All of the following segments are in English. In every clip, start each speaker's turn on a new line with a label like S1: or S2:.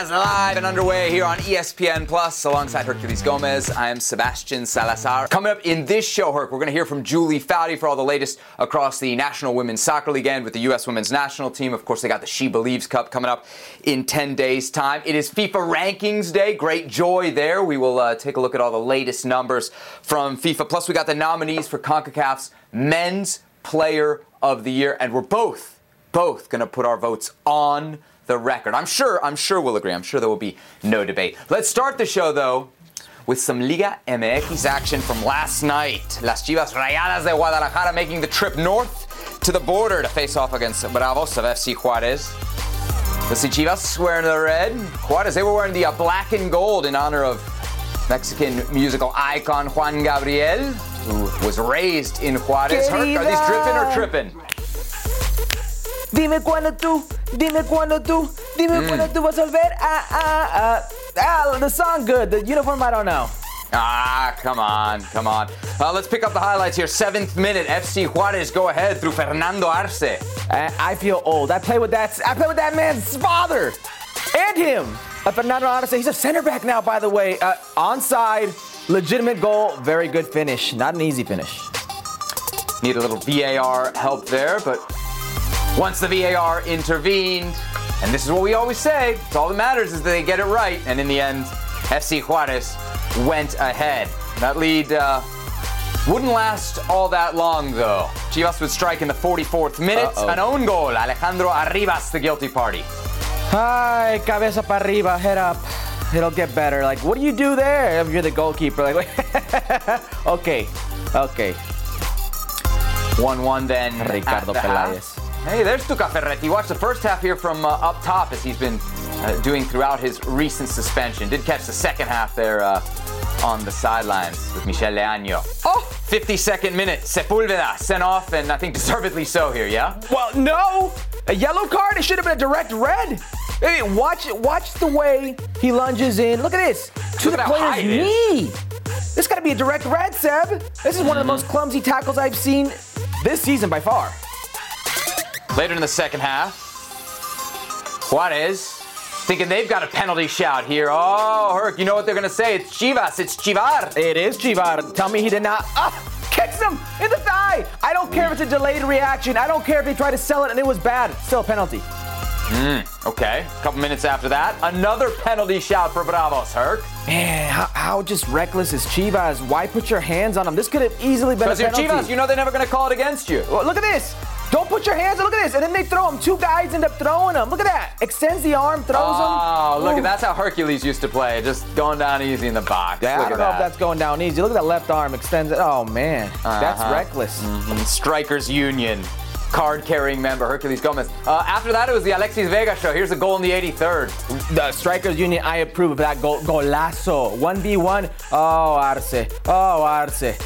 S1: Ligas live and underway here on ESPN Plus alongside Herculez Gomez. I am Sebastian Salazar. Coming up in this show, Herc, we're going to hear from Julie Foudy for all the latest across the National Women's Soccer League and with the U.S. Women's National Team. Of course, they got the She Believes Cup coming up in 10 days' time. It is FIFA Rankings Day. Great joy there. We will uh, take a look at all the latest numbers from FIFA. Plus, we got the nominees for CONCACAF's Men's Player of the Year, and we're both, both going to put our votes on the record. I'm sure, I'm sure we'll agree. I'm sure there will be no debate. Let's start the show though with some Liga MX action from last night. Las Chivas Rayadas de Guadalajara making the trip north to the border to face off against Bravos of FC Juarez. The Chivas wearing the red. Juarez, they were wearing the uh, black and gold in honor of Mexican musical icon Juan Gabriel, who was raised in Juarez. Herc, are these dripping or tripping?
S2: Dime cuándo tú, dime cuándo tú, dime mm. cuándo tú vas a volver. Ah, ah, ah. Ah, the song good. The uniform, I don't know.
S1: Ah, come on, come on. Uh, let's pick up the highlights here. Seventh minute, FC Juarez go ahead through Fernando Arce.
S2: I, I feel old. I play with that. I play with that man's father and him. Uh, Fernando Arce. He's a center back now, by the way. Uh, onside, legitimate goal, very good finish. Not an easy finish.
S1: Need a little VAR help there, but once the VAR intervened, and this is what we always say, it's all that matters is that they get it right. And in the end, FC Juarez went ahead. That lead uh, wouldn't last all that long, though. Chivas would strike in the 44th minute. Uh-oh. An own goal. Alejandro Arribas, the guilty party.
S2: Hi, cabeza para arriba, head up. It'll get better. Like, what do you do there? If You're the goalkeeper. Like, okay, okay.
S1: 1 1 then.
S2: Ricardo Peláez.
S1: Hey, there's Tuca Ferretti. Watch the first half here from uh, up top as he's been uh, doing throughout his recent suspension. Did catch the second half there uh, on the sidelines with Michel Leaño. Oh, 52nd minute. Sepulveda sent off, and I think deservedly so here, yeah?
S2: Well, no! A yellow card? It should have been a direct red. Hey, watch watch the way he lunges in. Look at this. To Look the player's knee. This got to be a direct red, Seb. This is one mm-hmm. of the most clumsy tackles I've seen this season by far.
S1: Later in the second half, Juarez thinking they've got a penalty shout here. Oh, Herc, you know what they're going to say? It's Chivas. It's Chivar.
S2: It is Chivar. Tell me he did not. Ah, kicks him in the thigh. I don't care if it's a delayed reaction. I don't care if they tried to sell it and it was bad. Still a penalty.
S1: Mm, okay. A couple minutes after that, another penalty shout for Bravos, Herc.
S2: Man, how, how, just reckless is Chivas? Why put your hands on him? This could have easily been a penalty.
S1: Because you're Chivas, you know they're never going to call it against you.
S2: Well, look at this. Don't put your hands. On, look at this. And then they throw him. Two guys end up throwing him. Look at that. Extends the arm, throws
S1: oh,
S2: him.
S1: Oh, look, at that's how Herculez used to play. Just going down easy in the box.
S2: Yeah,
S1: look
S2: I don't know
S1: that.
S2: if that's going down easy. Look at that left arm extends it. Oh man, uh-huh. that's reckless.
S1: Mm-hmm. Strikers Union. Card carrying member Herculez Gomez. Uh, after that, it was the Alexis Vega show. Here's a goal in the 83rd.
S2: The Strikers Union, I approve of that goal. Golazo. 1v1. Oh, Arce. Oh, Arce.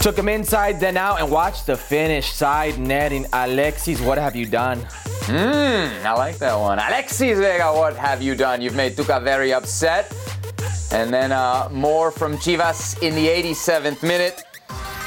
S2: Took him inside, then out, and watched the finish. Side netting. Alexis, what have you done?
S1: Mmm, I like that one. Alexis Vega, what have you done? You've made Tuca very upset. And then uh, more from Chivas in the 87th minute.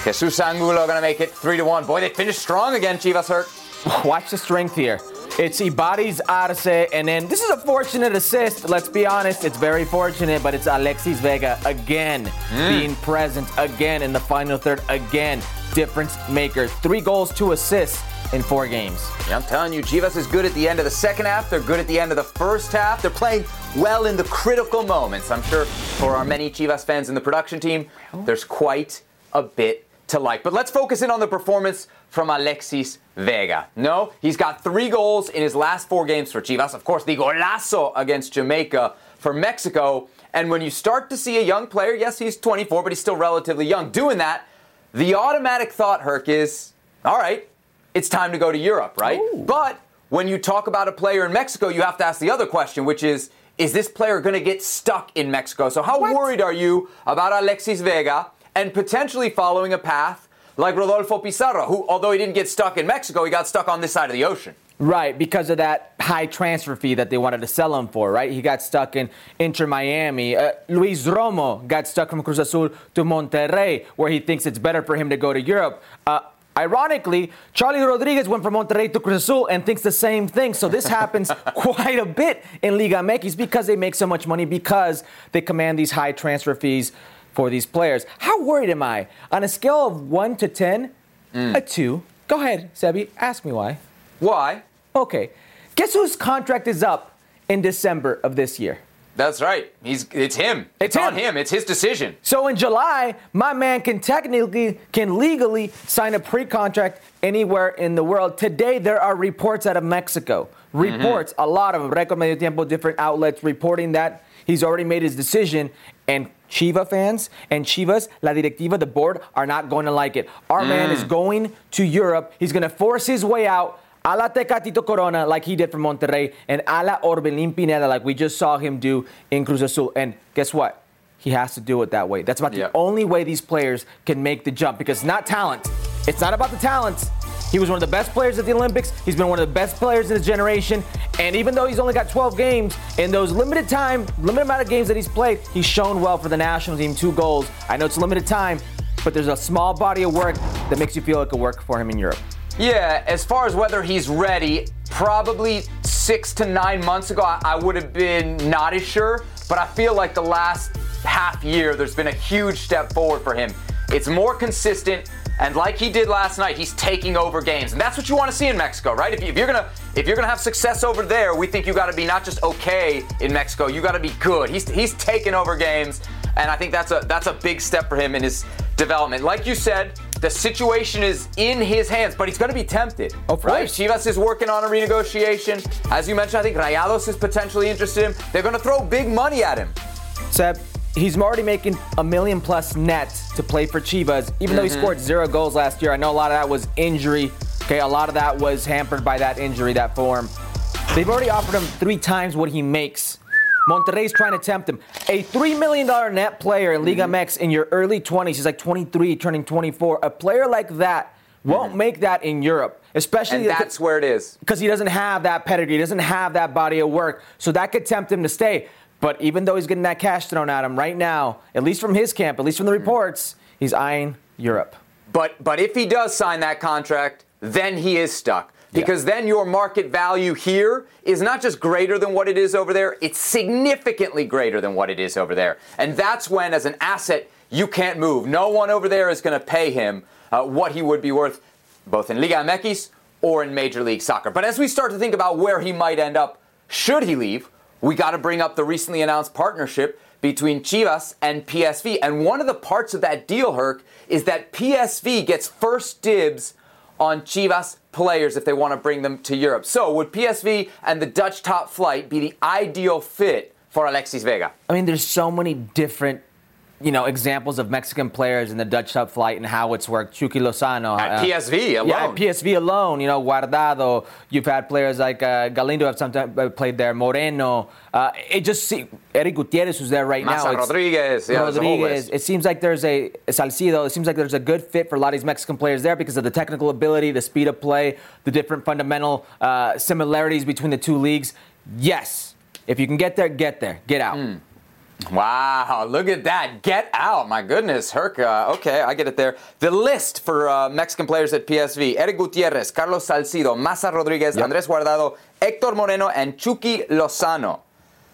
S1: Jesus Angulo gonna make it 3 to 1. Boy, they finished strong again, Chivas hurt.
S2: Watch the strength here. It's Ibariz Arce, and then this is a fortunate assist. Let's be honest, it's very fortunate, but it's Alexis Vega again mm. being present again in the final third again. Difference maker. Three goals, two assists in four games.
S1: Yeah, I'm telling you, Chivas is good at the end of the second half. They're good at the end of the first half. They're playing well in the critical moments. I'm sure for our many Chivas fans in the production team, there's quite a bit to like. But let's focus in on the performance from Alexis Vega. No, he's got three goals in his last four games for Chivas. Of course, the golazo against Jamaica for Mexico. And when you start to see a young player, yes, he's 24, but he's still relatively young, doing that, the automatic thought, Herc, is all right, it's time to go to Europe, right? Ooh. But when you talk about a player in Mexico, you have to ask the other question, which is, is this player going to get stuck in Mexico? So, how what? worried are you about Alexis Vega and potentially following a path like Rodolfo Pizarro, who, although he didn't get stuck in Mexico, he got stuck on this side of the ocean.
S2: Right, because of that high transfer fee that they wanted to sell him for, right? He got stuck in Inter Miami. Uh, Luis Romo got stuck from Cruz Azul to Monterrey, where he thinks it's better for him to go to Europe. Uh, Ironically, Charlie Rodriguez went from Monterrey to Cruz Azul and thinks the same thing. So this happens quite a bit in Liga MX because they make so much money because they command these high transfer fees for these players. How worried am I? On a scale of 1 to 10, mm. a 2. Go ahead, Sebi, ask me why.
S1: Why?
S2: Okay. Guess whose contract is up in December of this year?
S1: That's right. He's it's him. It's, it's him. on him. It's his decision.
S2: So in July, my man can technically can legally sign a pre-contract anywhere in the world. Today there are reports out of Mexico. Reports, mm-hmm. a lot of them, Record Medio Tiempo, different outlets reporting that he's already made his decision and Chiva fans and Chivas, La Directiva, the board, are not going to like it. Our mm. man is going to Europe. He's going to force his way out a la Tecatito Corona, like he did for Monterrey, and a la Orbelin Pineda, like we just saw him do in Cruz Azul. And guess what? He has to do it that way. That's about the only way these players can make the jump because it's not talent. It's not about the talent. He was one of the best players at the Olympics. He's been one of the best players in his generation. And even though he's only got 12 games, in those limited time, limited amount of games that he's played, he's shown well for the national team. Two goals. I know it's limited time, but there's a small body of work that makes you feel it could work for him in Europe.
S1: Yeah, as far as whether he's ready, probably six to nine months ago, I, I would have been not as sure. But I feel like the last half year, there's been a huge step forward for him. It's more consistent, and like he did last night, he's taking over games, and that's what you want to see in Mexico, right? If, you, are gonna if you're gonna have success over there, we think you got to be not just okay in Mexico, you got to be good. He's he's taking over games, and I think that's a that's a big step for him in his development. Like you said, the situation is in his hands, but he's going to be tempted.
S2: Of
S1: right? Chivas is working on a renegotiation. As you mentioned, I think Rayados is potentially interested in him. They're going to throw big money at him.
S2: Seb, he's already making a million plus net to play for Chivas, even mm-hmm. though he mm-hmm. scored zero goals last year. I know a lot of that was injury. Okay, a lot of that was hampered by that injury, that form. They've already offered him three times what he makes Monterrey's trying to tempt him. A $3 million net player in Liga mm-hmm. MX in your early 20s, he's like 23, turning 24. A player like that won't mm-hmm. make that in Europe. Especially
S1: and that's where it is.
S2: Because he doesn't have that pedigree, he doesn't have that body of work. So that could tempt him to stay. But even though he's getting that cash thrown at him right now, at least from his camp, at least from the reports, he's eyeing Europe.
S1: But but if he does sign that contract, then he is stuck because yeah. then your market value here is not just greater than what it is over there, it's significantly greater than what it is over there. And that's when, as an asset, you can't move. No one over there is going to pay him uh, what he would be worth, both in Liga MX or in Major League Soccer. But as we start to think about where he might end up, should he leave, we got to bring up the recently announced partnership between Chivas and PSV. And one of the parts of that deal, Herc, is that PSV gets first dibs on Chivas players if they want to bring them to Europe. So, would PSV and the Dutch top flight be the ideal fit for Alexis Vega?
S2: I mean, there's so many different you know, examples of Mexican players in the Dutch top flight and how it's worked. Chucky Lozano.
S1: At uh, PSV alone.
S2: Yeah, PSV alone. You know, Guardado. You've had players like uh, Galindo have sometimes uh, played there. Moreno. Uh, it just see, Eric Gutierrez who's there right
S1: Maza
S2: now.
S1: Rodriguez. Yeah,
S2: Rodriguez. It seems like there's a Salcido. It seems like there's a good fit for a lot of these Mexican players there because of the technical ability, the speed of play, the different fundamental uh, similarities between the two leagues. Yes, if you can get there, get there. Get out. Mm.
S1: Wow, look at that. Get out. My goodness, Herc. Uh, okay, I get it there. The list for uh, Mexican players at PSV Eric Gutierrez, Carlos Salcido, Maza Rodriguez, yep. Andres Guardado, Hector Moreno, and Chucky Lozano.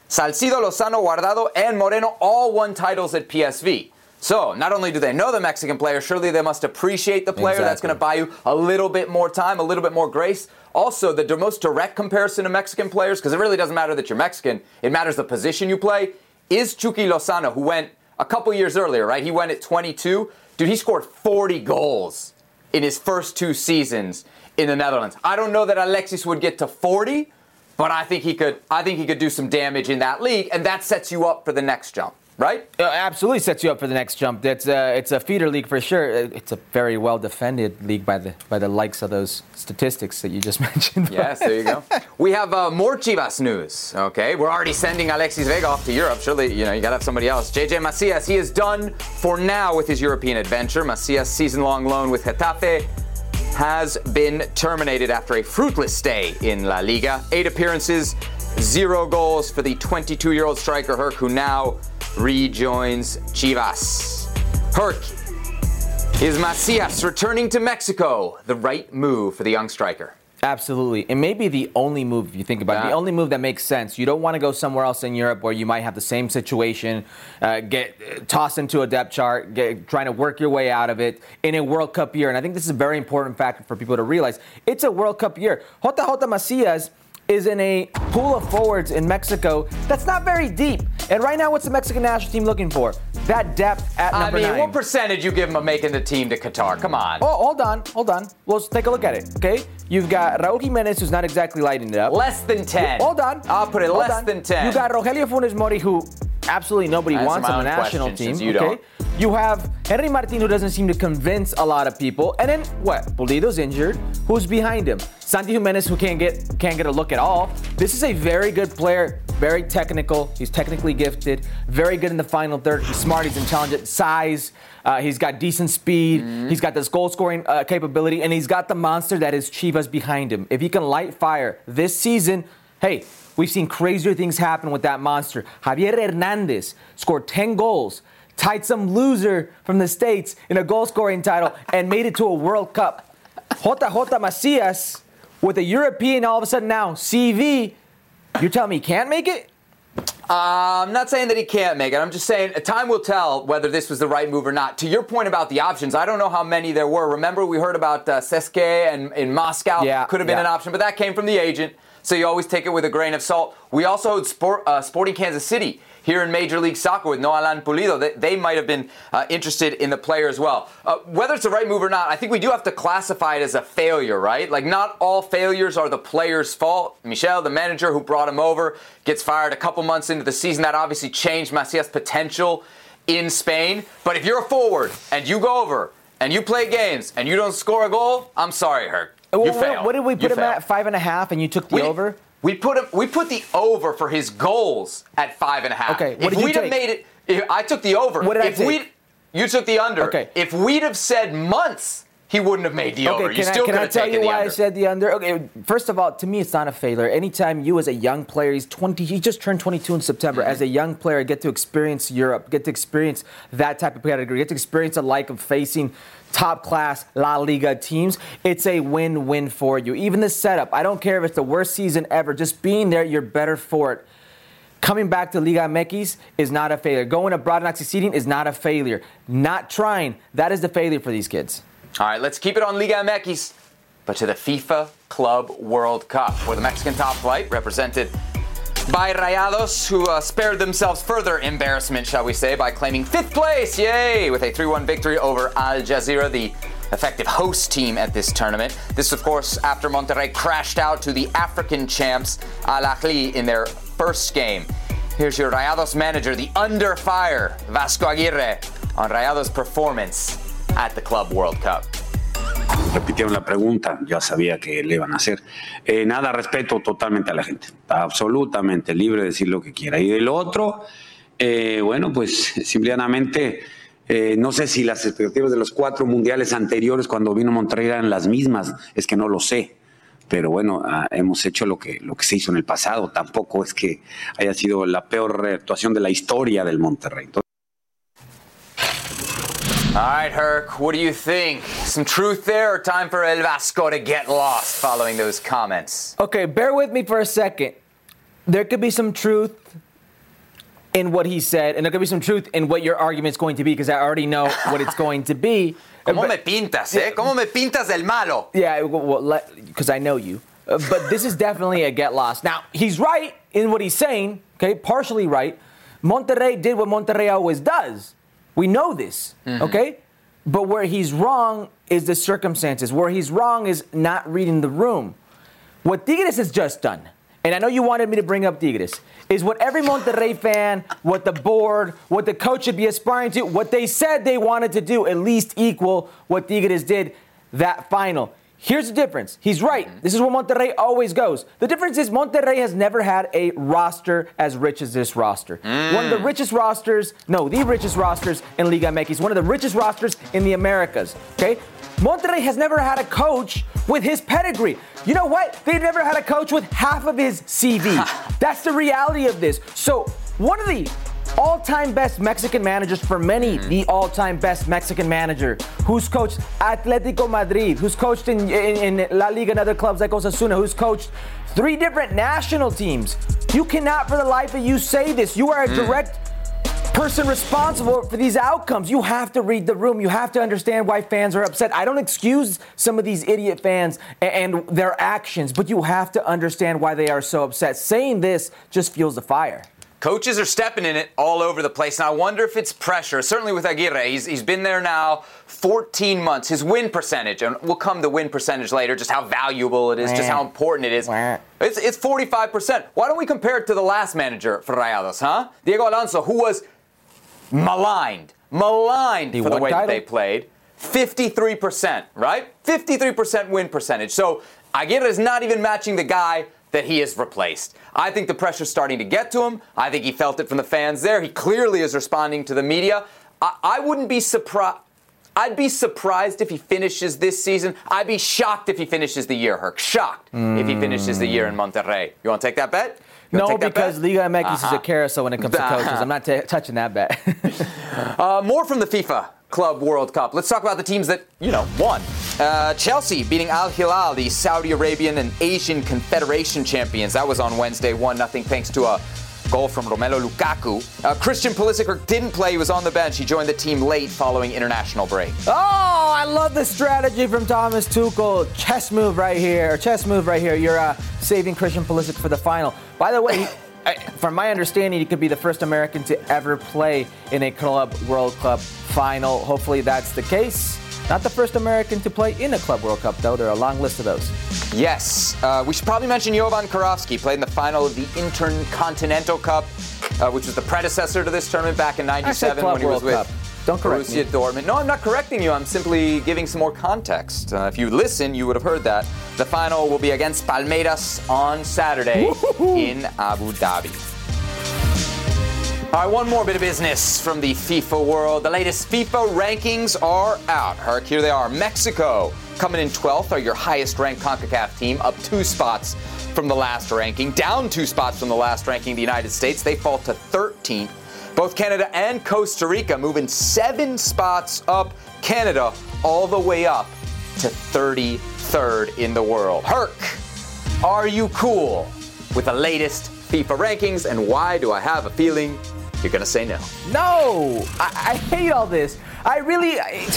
S1: Salcido, Lozano, Guardado, and Moreno all won titles at PSV. So, not only do they know the Mexican player, surely they must appreciate the player. Exactly. That's going to buy you a little bit more time, a little bit more grace. Also, the most direct comparison to Mexican players, because it really doesn't matter that you're Mexican, it matters the position you play is Chucky Lozano, who went a couple years earlier, right? He went at 22. Dude, he scored 40 goals in his first two seasons in the Netherlands. I don't know that Alexis would get to 40, but I think he could I think he could do some damage in that league and that sets you up for the next jump right?
S2: Uh, absolutely sets you up for the next jump. It's a, it's a feeder league for sure. Uh, it's a very well defended league by the by the likes of those statistics that you just mentioned.
S1: yes, there you go. we have uh, more Chivas news. Okay, we're already sending Alexis Vega off to Europe. Surely, you know, you gotta have somebody else. JJ Macias, he is done for now with his European adventure. Macias' season-long loan with Getafe has been terminated after a fruitless stay in La Liga. Eight appearances, zero goals for the 22-year-old striker Herc, who now rejoins Chivas. Herc, Is Macias returning to Mexico the right move for the young striker?
S2: Absolutely. It may be the only move, if you think about it, the only move that makes sense. You don't want to go somewhere else in Europe where you might have the same situation, uh, get uh, tossed into a depth chart, get, trying to work your way out of it in a World Cup year. And I think this is a very important factor for people to realize. It's a World Cup year. Jota Jota Macias is in a pool of forwards in Mexico that's not very deep. And right now, what's the Mexican national team looking for? That depth at number
S1: I mean,
S2: nine.
S1: what percentage you give them of making the team to Qatar? Come on.
S2: Oh, hold on, hold on. Let's take a look at it, okay? You've got Raul Jimenez, who's not exactly lighting it up.
S1: Less than 10.
S2: Hold on.
S1: I'll put it
S2: Hold
S1: less
S2: on.
S1: than 10.
S2: You got Rogelio Funes Mori, who absolutely nobody
S1: Answer
S2: wants on the national team.
S1: you
S2: okay.
S1: don't.
S2: You have Henry Martin, who doesn't seem to convince a lot of people, and then what? Pulido's injured. Who's behind him? Santi Jimenez, who can't get can't get a look at all. This is a very good player, very technical. He's technically gifted, very good in the final third. He's smart. He's intelligent. Size. Uh, he's got decent speed.
S1: Mm-hmm.
S2: He's got this goal scoring uh, capability, and he's got the monster that is Chivas behind him. If he can light fire this season, hey, we've seen crazier things happen with that monster. Javier Hernandez scored 10 goals, tied some loser from the States in a goal scoring title, and made it to a World Cup. JJ Macias with a European all of a sudden now CV. You're telling me he can't make it?
S1: Uh, I'm not saying that he can't make it. I'm just saying time will tell whether this was the right move or not. To your point about the options, I don't know how many there were. Remember, we heard about uh, CSKA and in Moscow
S2: Yeah,
S1: could have been
S2: yeah.
S1: an option, but that came from the agent. So you always take it with a grain of salt. We also had Sport, uh, Sporting Kansas City here in Major League Soccer with Noalan Pulido. They, they might have been uh, interested in the player as well. Uh, whether it's the right move or not, I think we do have to classify it as a failure, right? Like, not all failures are the player's fault. Michel, the manager who brought him over, gets fired a couple months into the season. That obviously changed Macias' potential in Spain. But if you're a forward and you go over and you play games and you don't score a goal, I'm sorry, Herc. You
S2: What-
S1: failed.
S2: What did we
S1: You
S2: put him
S1: failed.
S2: at? Five and a half, and you took the
S1: We-
S2: over?
S1: We put him. We put the over for his goals at five and a half.
S2: Okay, what
S1: if
S2: did
S1: we'd have
S2: take?
S1: made it, if, I took the over.
S2: What did I
S1: if
S2: take?
S1: we'd, you took the under.
S2: Okay.
S1: If we'd have said months, he wouldn't have made the over.
S2: Okay,
S1: You
S2: can I,
S1: still
S2: can I tell you why I said the under? Okay, first of all, to me, it's not a failure. Anytime you, as a young player, he's 20, he just turned 22 in September.
S1: Mm-hmm.
S2: As a young player, get to experience Europe, get to experience that type of category, get to experience a like of facing top class La Liga teams. It's a win win for you. Even the setup, I don't care if it's the worst season ever, just being there, you're better for it. Coming back to Liga MX is not a failure. Going abroad and not succeeding is not a failure. Not trying, that is the failure for these kids.
S1: All right, let's keep it on Liga MX, but to the FIFA Club World Cup, where the Mexican top flight, represented by Rayados, who uh, spared themselves further embarrassment, shall we say, by claiming fifth place, yay, with a 3 1 victory over Al Jazira, the effective host team at this tournament. This, of course, after Monterrey crashed out to the African champs, Al Ahly, in their first game. Here's your Rayados manager, the under fire, Vasco Aguirre, on Rayados' performance at the Club World Cup.
S3: Repitieron la pregunta, ya sabía que le iban a hacer. Eh, nada, respeto totalmente a la gente, absolutamente libre de decir lo que quiera. Y del otro, eh, bueno, pues simplemente, eh, no sé si las expectativas de los cuatro mundiales anteriores cuando vino Monterrey eran las mismas, es que no lo sé. Pero bueno, ah, hemos hecho lo que, lo que se hizo en el pasado. Tampoco es que haya sido la peor actuación de la historia del Monterrey.
S1: All right, Herc, what do you think? Some truth there, or time for El Vasco to get lost following those comments?
S2: Okay, bear with me for a second. There could be some truth in what he said, and there could be some truth in what your argument's going to be, because I already know what it's going to be.
S1: ¿Cómo
S2: But-
S1: me pintas, eh? ¿Cómo me pintas el malo?
S2: Yeah, well, because I know you. Uh, but this is definitely a get lost. Now, he's right in what he's saying, okay, partially right. Monterrey did what Monterrey always does. We know this, okay? But where he's wrong is the circumstances. Where he's wrong is not reading the room. What Tigres has just done, and I know you wanted me to bring up Tigres, is what every Monterrey fan, what the board, what the coach should be aspiring to, what they said they wanted to do, at least equal what Tigres did that final. Here's the difference. He's right. Mm-hmm. This is where Monterrey always goes. The difference is Monterrey has never had a roster as rich as this roster. Mm. One of the richest rosters, no, the richest rosters in Liga MX. One of the richest rosters in the Americas. Okay? Monterrey has never had a coach with his pedigree. You know what? They've never had a coach with half of his CV. That's the reality of this. So, one of the all-time best Mexican managers for many, mm. the all-time best Mexican manager who's coached Atletico Madrid, who's coached in, in, in, La Liga and other clubs like Osasuna, who's coached three different national teams. You cannot for the life of you say this. You are a mm. direct person responsible for these outcomes. You have to read the room. You have to understand why fans are upset. I don't excuse some of these idiot fans and, their actions, but you have to understand why they are so upset. Saying this just fuels the fire.
S1: Coaches are stepping in it all over the place. And I wonder if it's pressure. Certainly with Aguirre, he's, he's been there now 14 months. His win percentage, and we'll come to win percentage later, just how valuable it is, just how important it is. It's, it's 45%. Why don't we compare it to the last manager for Rayados, huh? Diego Alonso, who was maligned, maligned the for the way title? that they played. 53%, right? 53% win percentage. So Aguirre is not even matching the guy that he has replaced. I think the pressure's starting to get to him. I think he felt it from the fans there. He clearly is responding to the media. I, I wouldn't be surprised. I'd be surprised if he finishes this season. I'd be shocked if he finishes the year, Herc. Shocked mm. if he finishes the year in Monterrey. You want to take that bet?
S2: No, because Liga MX uh-huh. is a carousel when it comes to coaches. I'm not t- touching that bet.
S1: uh, more from the FIFA Club World Cup. Let's talk about the teams that, you know, won. Uh, Chelsea beating Al Hilal, the Saudi Arabian and Asian Confederation champions. That was on Wednesday, 1 0 thanks to a goal from Romelu Lukaku. Uh, Christian Pulisic didn't play. He was on the bench. He joined the team late following international break.
S2: Oh, I love the strategy from Thomas Tuchel. Chess move right here. Chess move right here. You're uh, saving Christian Pulisic for the final. By the way, from my understanding, he could be the first American to ever play in a Club World Cup final. Hopefully, that's the case. Not the first American to play in a Club World Cup, though. There are a long list of those.
S1: Yes. Uh, we should probably mention Jovan Kirovski played in the final of the Intercontinental Cup, uh, which was the predecessor to this tournament back in 97 when he was with. Cup. Don't correct Borussia me. Dortmund. No, I'm not correcting you. I'm simply giving some more context. Uh, if you listen, you would have heard that. The final will be against Palmeiras on Saturday Woo-hoo-hoo. in Abu Dhabi. All right, one more bit of business from the FIFA world. The latest FIFA rankings are out. Herc, here they are. Mexico coming in 12th are your highest ranked CONCACAF team, up two spots from the last ranking, down two spots from the last ranking. The United States, they fall to 13th. Both Canada and Costa Rica moving seven spots up. Canada all the way up to 33rd in the world. Herc, are you cool with the latest FIFA rankings? And why do I have a feeling you're going to say no.
S2: No! I, I, hate all this. I really. I,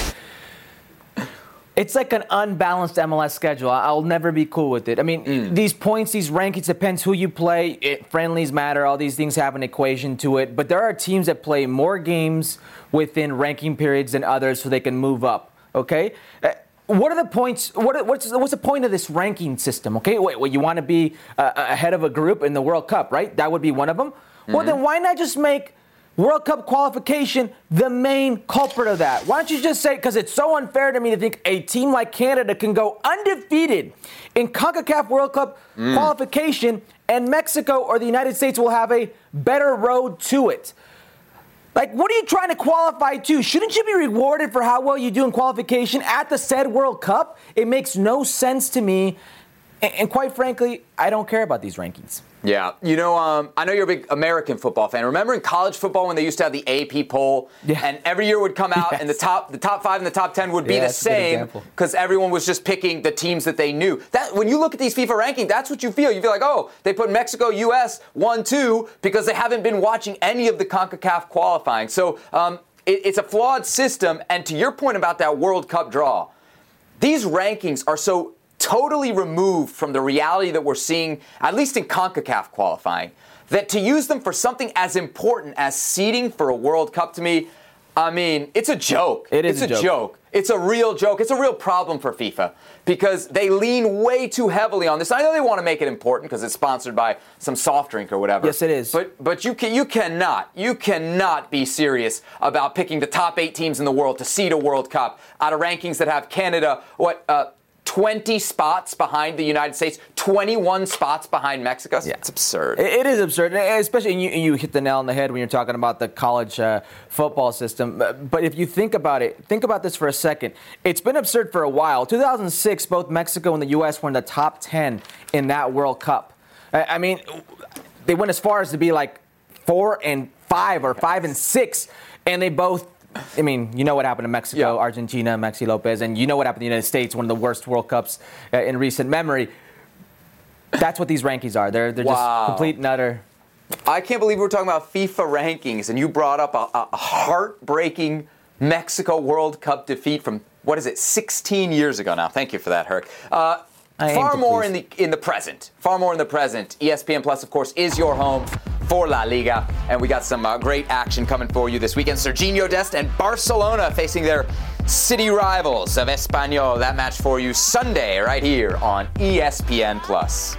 S2: it's like an unbalanced MLS schedule. I'll never be cool with it. I mean, mm. these points, these rankings, depends who you play. It, friendlies matter. All these things have an equation to it. But there are teams that play more games within ranking periods than others, so they can move up. Okay. Uh, what are the points? What, what's, what's the point of this ranking system? Okay, wait, well, you want to be uh, ahead of a group in the World Cup, right? That would be one of them. Mm-hmm. Well, then why not just make World Cup qualification the main culprit of that? Why don't you just say, because it's so unfair to me to think a team like Canada can go undefeated in CONCACAF World Cup mm. qualification and Mexico or the United States will have a better road to it? Like, what are you trying to qualify to? Shouldn't you be rewarded for how well you do in qualification at the said World Cup? It makes no sense to me. And, and quite frankly, I don't care about these rankings.
S1: Yeah, you know, um, I know you're a big American football fan. Remember in college football when they used to have the AP poll, yeah. and every year would come out, yes. and the top, the top five and the top ten would be yeah, the same because everyone was just picking the teams that they knew. That when you look at these FIFA rankings, that's what you feel. You feel like, oh, they put Mexico, U.S. one, two because they haven't been watching any of the Concacaf qualifying. So um, it, it's a flawed system. And to your point about that World Cup draw, these rankings are so totally removed from the reality that we're seeing, at least in CONCACAF qualifying, that to use them for something as important as seeding for a World Cup to me, I mean, it's a joke.
S2: It is
S1: it's
S2: a,
S1: joke. joke. It's a real joke. It's a real problem for FIFA because they lean way too heavily on this. I know they want to make it important because it's sponsored by some soft drink or whatever.
S2: Yes, it is.
S1: But but you can you cannot you cannot be serious about picking the top eight teams in the world to seed a World Cup out of rankings that have Canada what. Uh, 20 spots behind the United States, 21 spots behind Mexico. Yeah. It's absurd.
S2: it is absurd, especially you, you hit the nail on the head when you're talking about the college uh, football system. But if you think about it, think about this for a second. It's been absurd for a while. 2006, both Mexico and the U.S. were in the top 10 in that World Cup. I mean, they went as far as to be like four and five or five and six, and they both. I mean, you know what happened to Mexico,
S1: Yeah.
S2: Argentina, Maxi Lopez, and you know what happened to the United States, one of the worst World Cups uh, in recent memory. That's what these rankings are. They're they're
S1: Wow.
S2: just complete and utter.
S1: I can't believe we're talking about FIFA rankings, and you brought up a, a heartbreaking Mexico World Cup defeat from what is it, 16 years ago now. Thank you for that, Herc. Uh, far more
S2: please.
S1: in the in the present. Far more in the present. ESPN Plus, of course, is your home for La Liga, and we got some uh, great action coming for you this weekend. Sergiño Dest and Barcelona facing their city rivals of Espanyol. That match for you Sunday, right here on ESPN Plus.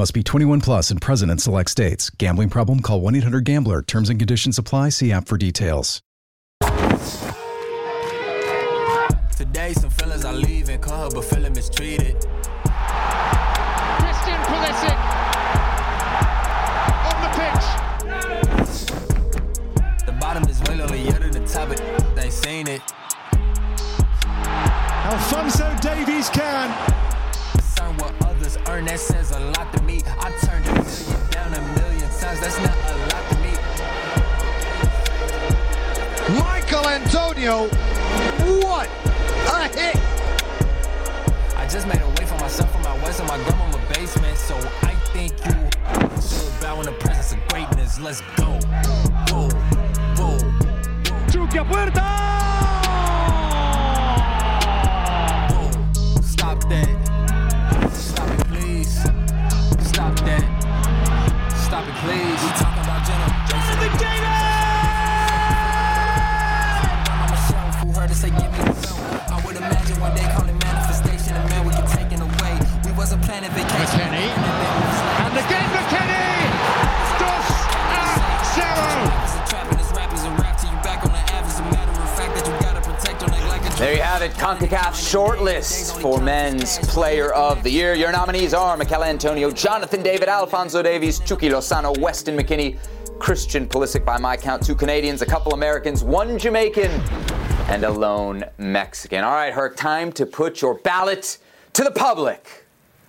S4: Must be 21 plus and present in select states. Gambling problem? Call 1 800 Gambler. Terms and conditions apply. See app for details.
S5: Today, some fellas are leaving, call her, but feeling mistreated.
S6: Christian Pulisic on the pitch.
S5: The bottom is way lower, yeah, to the top, but they ain't seen it.
S6: Alphonso Davies can.
S5: Concern what earn, that says a lot to me. I turned a million down a million times, that's not a lot to me.
S6: Michail Antonio. What a hit.
S5: I just made a way for myself from my west and my grandma basement, so I think you should bow in the presence of greatness. Let's go. Whoa, whoa.
S6: Chucky Puerta.
S5: Stop it, please. We talking about generation. I'm a show, fool heard her say, give me the. I would imagine one day calling manifestation, and man, we get taken away. We wasn't planning vacation.
S6: McKennie.
S1: There you have it, CONCACAF shortlist for Men's Player of the Year. Your nominees are Michail Antonio, Jonathan David, Alphonso Davies, Chucky Lozano, Weston McKennie, Christian Pulisic, by my count, two Canadians, a couple Americans, one Jamaican, and a lone Mexican. All right, Herc, time to put your ballot to the public.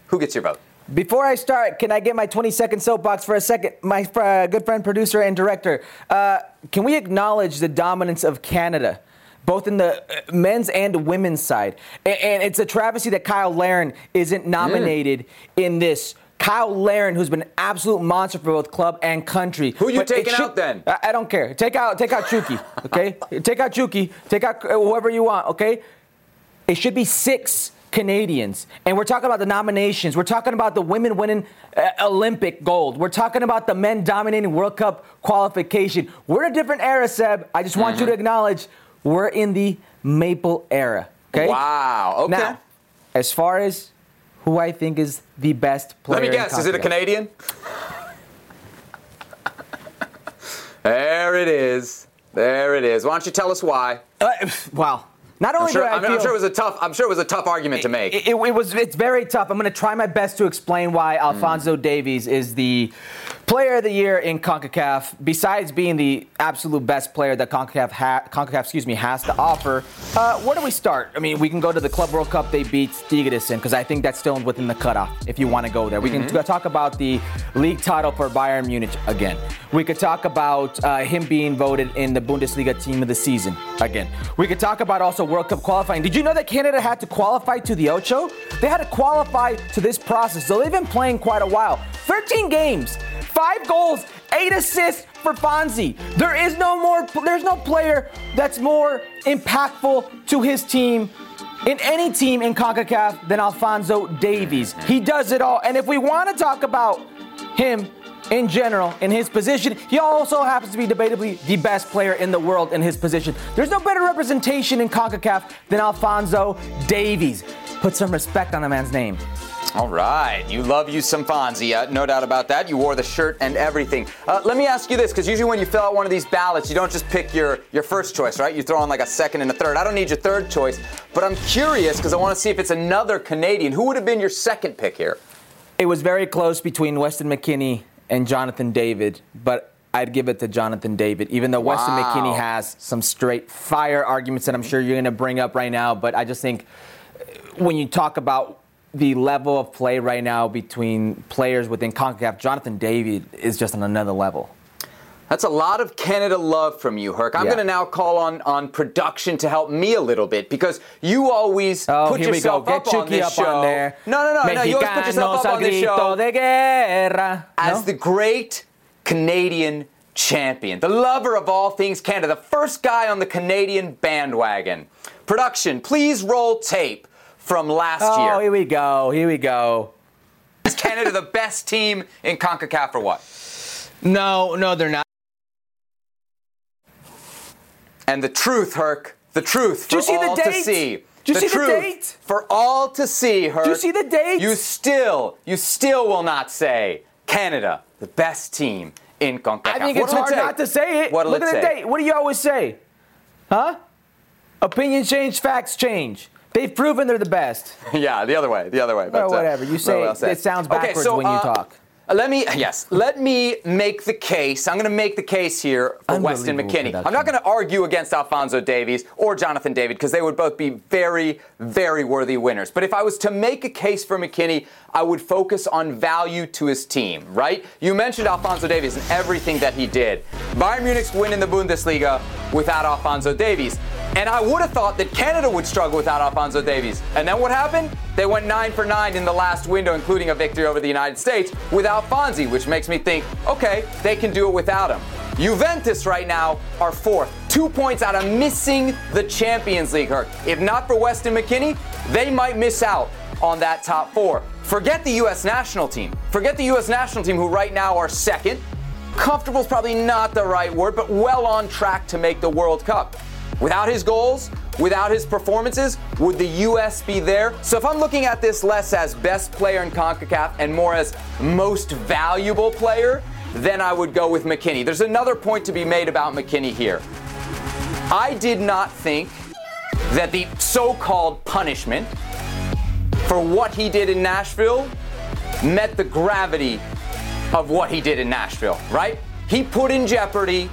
S1: Who gets your vote?
S2: Before I start, can I get my 20 second soapbox for a second? My uh, good friend, producer, and director, uh, can we acknowledge the dominance of Canada? Both in the uh, men's and women's side. And, it's a travesty that Cyle Larin isn't nominated in this. Cyle Larin, who's been an absolute monster for both club and country.
S1: Who you
S2: But
S1: taking out then?
S2: I, I don't care. Take out, take out Chucky, okay? take out Chucky. Take out uh, whoever you want, okay? It should be six Canadians. And we're talking about the nominations. We're talking about the women winning uh, Olympic gold. We're talking about the men dominating World Cup qualification. We're in a different era, Seb. I just want you
S1: Mm-hmm.
S2: to acknowledge we're in the maple era. Okay?
S1: Wow, okay.
S2: Now, as far as who I think is the best player.
S1: Let me guess, is it a Canadian? there it is. There it is. Why don't you tell us why?
S2: Uh, wow. Not only
S1: I'm sure,
S2: do I
S1: I'm,
S2: feel,
S1: I'm sure it was a tough. I'm sure it was a tough argument to make.
S2: It, it- it was. It's very tough. I'm going to try my best to explain why Alphonso Davies is the player of the year in Concacaf. Besides being the absolute best player that Concacaf, ha- Concacaf, excuse me, has to offer. Uh, where do we start? I mean, we can go to the Club World Cup. They beat Stigadesen because I think that's still within the cutoff. If you want to go there, we can t- talk about the league title for Bayern Munich again. We could talk about uh, him being voted in the Bundesliga Team of the Season again. We could talk about also World Cup qualifying. Did you know that Canada had to qualify to the Ocho? They had to qualify to this process, so they've been playing quite a while. 13 games, five goals, eight assists for Fonzie. There is no more. There's no player that's more impactful to his team in any team in CONCACAF than Alphonso Davies. He does it all. And if we want to talk about him in general, in his position, he also happens to be debatably the best player in the world in his position. There's no better representation in CONCACAF than Alphonso Davies. Put some respect on the man's name.
S1: All right, you love you some Fonzie, uh, no doubt about that. You wore the shirt and everything. Uh, let me ask you this, because usually when you fill out one of these ballots, you don't just pick your, your first choice, right? You throw on like a second and a third. I don't need your third choice, but I'm curious because I want to see if it's another Canadian. Who would have been your second pick here?
S2: It was very close between Weston McKennie and Jonathan David, but I'd give it to Jonathan David, even though Weston McKennie has some straight fire arguments that I'm sure you're going to bring up right now. But I just think uh, when you talk about the level of play right now between players within CONCACAF, Jonathan David is just on another level.
S1: That's a lot of Canada love from you, Herc. I'm
S2: Yeah.
S1: going to now call on, on production to help me a little bit because you always
S2: Oh,
S1: put
S2: here we go.
S1: yourself
S2: Get
S1: up on this
S2: up
S1: show.
S2: on there.
S1: No, no, no, no. You always put yourself up on this show
S2: de guerra.
S1: as
S2: No?
S1: the great Canadian champion, the lover of all things Canada, the first guy on the Canadian bandwagon. Production, please roll tape from last
S2: Oh,
S1: year.
S2: Oh, here we go. Here we go.
S1: Is Canada the best team in CONCACAF or what?
S2: No, no, they're not.
S1: And the truth, Herc, the truth
S2: Did you
S1: for
S2: see the
S1: all to see.
S2: Did you see the
S1: truth
S2: date?
S1: For all to see, Herc.
S2: Do you see the date?
S1: You still, you still will not say Canada, the best team in CONCACAF.
S2: I think
S1: What'll
S2: it's hard
S1: take?
S2: not to say it.
S1: What'll
S2: Look
S1: it
S2: at the date. What do you always say? Huh? Opinion change, facts change. They've proven they're the best.
S1: Yeah, the other way, the other way. But,
S2: Well,
S1: uh,
S2: whatever. You say it- it sounds
S1: Okay,
S2: backwards
S1: so,
S2: when you
S1: uh,
S2: talk.
S1: Let me, yes, let me make the case. I'm going to make the case here for Weston McKennie. I'm not going to argue against Alphonso Davies or Jonathan David because they would both be very, very worthy winners. But if I was to make a case for McKennie, I would focus on value to his team, right? You mentioned Alphonso Davies and everything that he did. Bayern Munich's win in the Bundesliga without Alphonso Davies. And I would have thought that Canada would struggle without Alphonso Davies. And then what happened? They went nine for nine in the last window, including a victory over the United States without Fonzie, which makes me think, okay, they can do it without him. Juventus right now are fourth, two points out of missing the Champions League. Herc. If not for Weston McKennie, they might miss out on that top four. Forget the U.S. national team. Forget the U.S. national team, who right now are second. Comfortable is probably not the right word, but well on track to make the World Cup. Without his goals, without his performances, would the U.S. be there? So if I'm looking at this less as best player in CONCACAF and more as most valuable player, then I would go with McKennie. There's another point to be made about McKennie here. I did not think that the so called punishment for what he did in Nashville met the gravity of what he did in Nashville, right? He put in jeopardy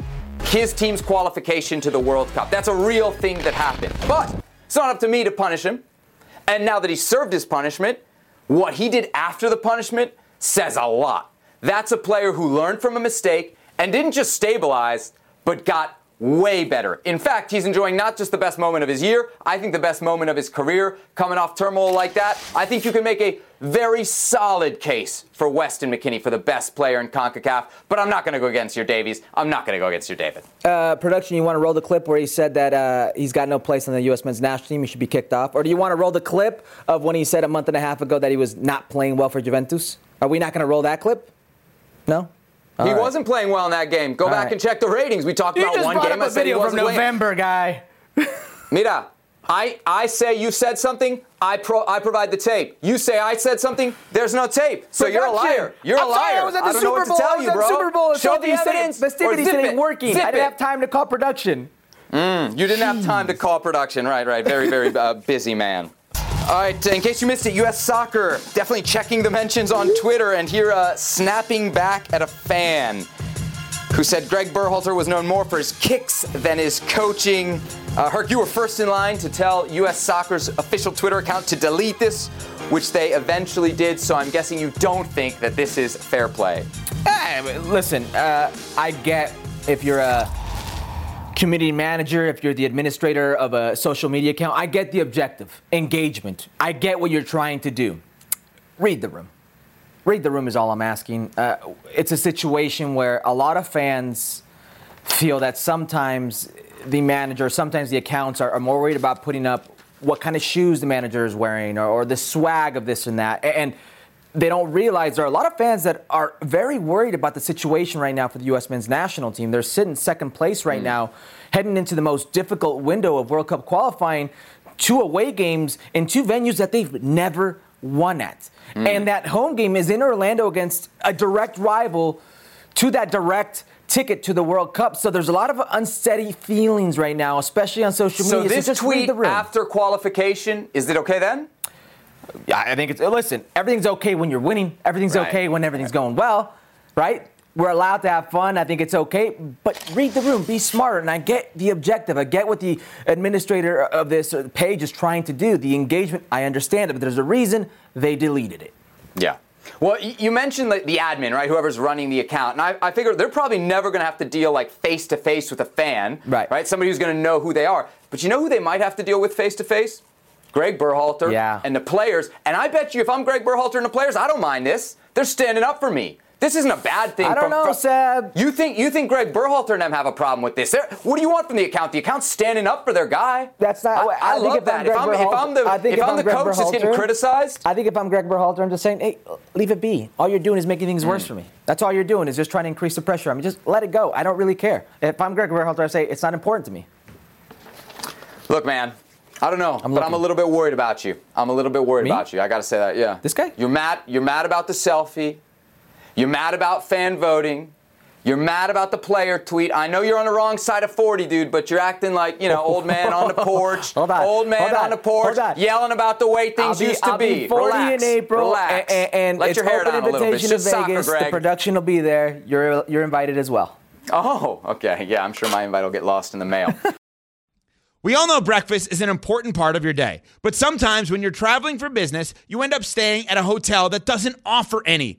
S1: his team's qualification to the World Cup. That's a real thing that happened. But it's not up to me to punish him. And now that he served his punishment, what he did after the punishment says a lot. That's a player who learned from a mistake and didn't just stabilize, but got way better. In fact, he's enjoying not just the best moment of his year, I think the best moment of his career coming off turmoil like that. I think you can make a very solid case for Weston McKennie for the best player in CONCACAF, but I'm not going to go against your Davies. I'm not going to go against your David.
S2: Uh, production, you want to roll the clip where he said that uh, he's got no place on the U.S. men's national team, he should be kicked off? Or do you want to roll the clip of when he said a month and a half ago that he was not playing well for Juventus? Are we not going to roll that clip? No?
S1: he
S2: right.
S1: wasn't playing well in that game. Go back
S2: right.
S1: and check the ratings. We talked about one game. I said he wasn't playing.
S2: guy.
S1: Mira, I, I say you said something, I pro, I provide the tape. You say I said something, there's no tape. So you're a liar. You're a
S2: I'm
S1: liar.
S2: sorry, I was at the
S1: don't
S2: Super
S1: know what to
S2: Bowl.
S1: tell
S2: I was
S1: you,
S2: at
S1: bro.
S2: Super Bowl.
S1: Show the evidence.
S2: Festivities didn't working.
S1: Zip
S2: I didn't
S1: it.
S2: have time to call production.
S1: You didn't have time to call production. Right, right. Very, very uh, busy man. All right, in case you missed it, U.S. Soccer definitely checking the mentions on Twitter and here uh, snapping back at a fan who said Greg Berhalter was known more for his kicks than his coaching. Uh, Herc, you were first in line to tell U.S. Soccer's official Twitter account to delete this, which they eventually did. So I'm guessing you don't think that this is fair play.
S2: Hey, listen, uh, I get if you're a community manager, if you're the administrator of a social media account, I get the objective engagement. I get what you're trying to do. Read the room. Read the room is all I'm asking. Uh, it's a situation where a lot of fans feel that sometimes the manager, sometimes the accounts are, are more worried about putting up what kind of shoes the manager is wearing or, or the swag of this and that. And they don't realize there are a lot of fans that are very worried about the situation right now for the U.S. men's national team. They're sitting second place right now, heading into the most difficult window of World Cup qualifying, two away games in two venues that they've never won at.
S1: Hmm.
S2: And that home game is in Orlando against a direct rival to that direct ticket to the World Cup. So there's a lot of unsteady feelings right now, especially on social
S1: So
S2: media.
S1: this
S2: just read
S1: tweet
S2: the
S1: after qualification, is it okay then?
S2: Yeah, I think it's listen. Everything's okay when you're winning. Everything's
S1: Right.
S2: okay when everything's going well, right? We're allowed to have fun. I think it's okay, but read the room, be smart. And I get the objective. I get what the administrator of this uh, page is trying to do. The engagement, I understand it, but there's a reason they deleted it.
S1: Yeah. Well, you mentioned the admin, right? Whoever's running the account, and I, I figure they're probably never going to have to deal like face to face with a fan,
S2: Right.
S1: Right? Somebody who's going to know who they are. But you know who they might have to deal with face to face? Greg Berhalter
S2: Yeah.
S1: and the players. And I bet you, if I'm Greg Berhalter and the players, I don't mind this. They're standing up for me. This isn't a bad thing.
S2: I don't
S1: from-
S2: know,
S1: from-
S2: Seb.
S1: You think you think Greg Berhalter and them have a problem with this? They're, what do you want from the account? The account's standing up for their guy.
S2: That's not.
S1: I, I,
S2: think
S1: love
S2: if I'm
S1: that. If I'm, if I'm the
S2: Berhalter- I think
S1: if I'm the
S2: Greg
S1: coach that's getting criticized,
S2: I think if I'm Greg Berhalter, I'm just saying, hey, leave it be. All you're doing is making things
S1: Mm.
S2: worse for me. That's all you're doing is just trying to increase the pressure. I mean, just let it go. I don't really care. If I'm Greg Berhalter, I say it's not important to me.
S1: Look, man, I don't know, but I'm a little bit worried about you. I'm a little bit worried
S2: Me?
S1: about you. I got to say that, yeah.
S2: This guy?
S1: You're mad. You're mad about the selfie. You're mad about fan voting. You're mad about the player tweet. I know you're on the wrong side of 40, dude, but you're acting like, you know, old man on the porch.
S2: Hold on,
S1: Old man
S2: hold
S1: on,
S2: on,
S1: the porch,
S2: hold on.
S1: yelling about the way things
S2: be,
S1: used to
S2: I'll be 40
S1: Relax.
S2: in April,
S1: Relax.
S2: and, and
S1: Let
S2: it's
S1: your hair
S2: open
S1: down a little bit. It's
S2: invitation to
S1: just soccer,
S2: Vegas. the production will be there. You're you're invited as well.
S1: Oh, okay. Yeah, I'm sure my invite will get lost in the mail.
S7: We all know breakfast is an important part of your day, but sometimes when you're traveling for business, you end up staying at a hotel that doesn't offer any.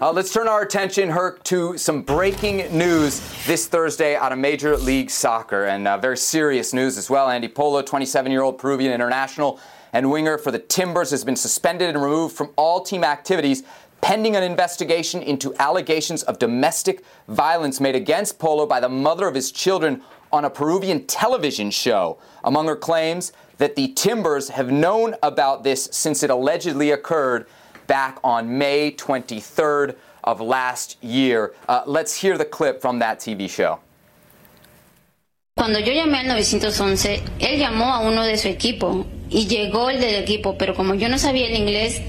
S1: Uh, let's turn our attention, Herc, to some breaking news this Thursday out of Major League Soccer, and uh, very serious news as well. Andy Polo, 27-year-old Peruvian international and winger for the Timbers, has been suspended and removed from all team activities pending an investigation into allegations of domestic violence made against Polo by the mother of his children on a Peruvian television show. Among her claims that the Timbers have known about this since it allegedly occurred back on May 23rd of last year. Uh, let's hear the clip from that TV show.
S8: Cuando yo llamé al 911, él llamó a uno de su equipo y llegó el del equipo, pero como yo no sabía el inglés,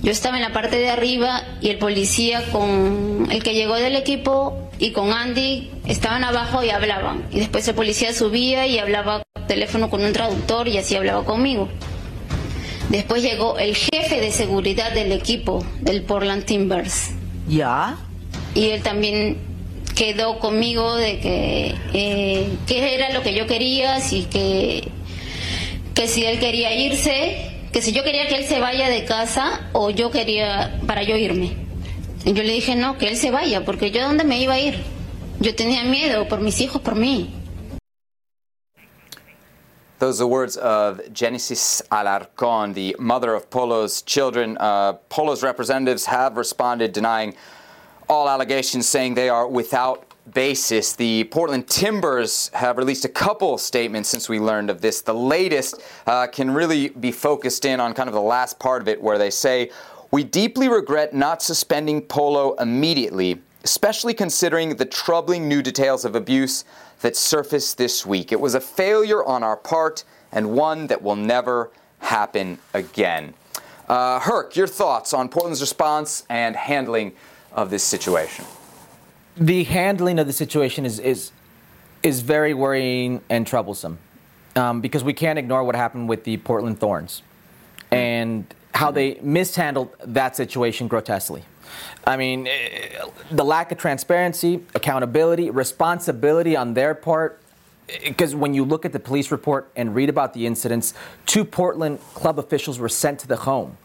S8: yo estaba en la parte de arriba y el policía con el que llegó del equipo y con Andy estaban abajo y hablaban. Y después el policía subía y hablaba por teléfono con un traductor y así hablaba conmigo. Después llegó el jefe de seguridad del equipo del Portland Timbers.
S9: ¿Ya?
S8: y él también quedó conmigo de que eh, qué era lo que yo quería, si que que si él quería irse, que si yo quería que él se vaya de casa o yo quería para yo irme. Y yo le dije no, que él se vaya, porque yo dónde me iba a ir. Yo tenía miedo por mis hijos, por mí.
S1: Those are the words of Genesis Alarcon, the mother of Polo's children. Uh, Polo's representatives have responded denying all allegations, saying they are without basis. The Portland Timbers have released a couple statements since we learned of this. The latest uh, can really be focused in on kind of the last part of it, where they say, We deeply regret not suspending Polo immediately, especially considering the troubling new details of abuse that surfaced this week. It was a failure on our part and one that will never happen again. Uh, Herc, your thoughts on Portland's response and handling of this situation?
S2: the handling of the situation is is is very worrying and troublesome um, because we can't ignore what happened with the Portland Thorns and how they mishandled that situation grotesquely. I mean, eh, the lack of transparency, accountability, responsibility on their part. Because when you look at the police report and read about the incidents, two Portland club officials were sent to the home.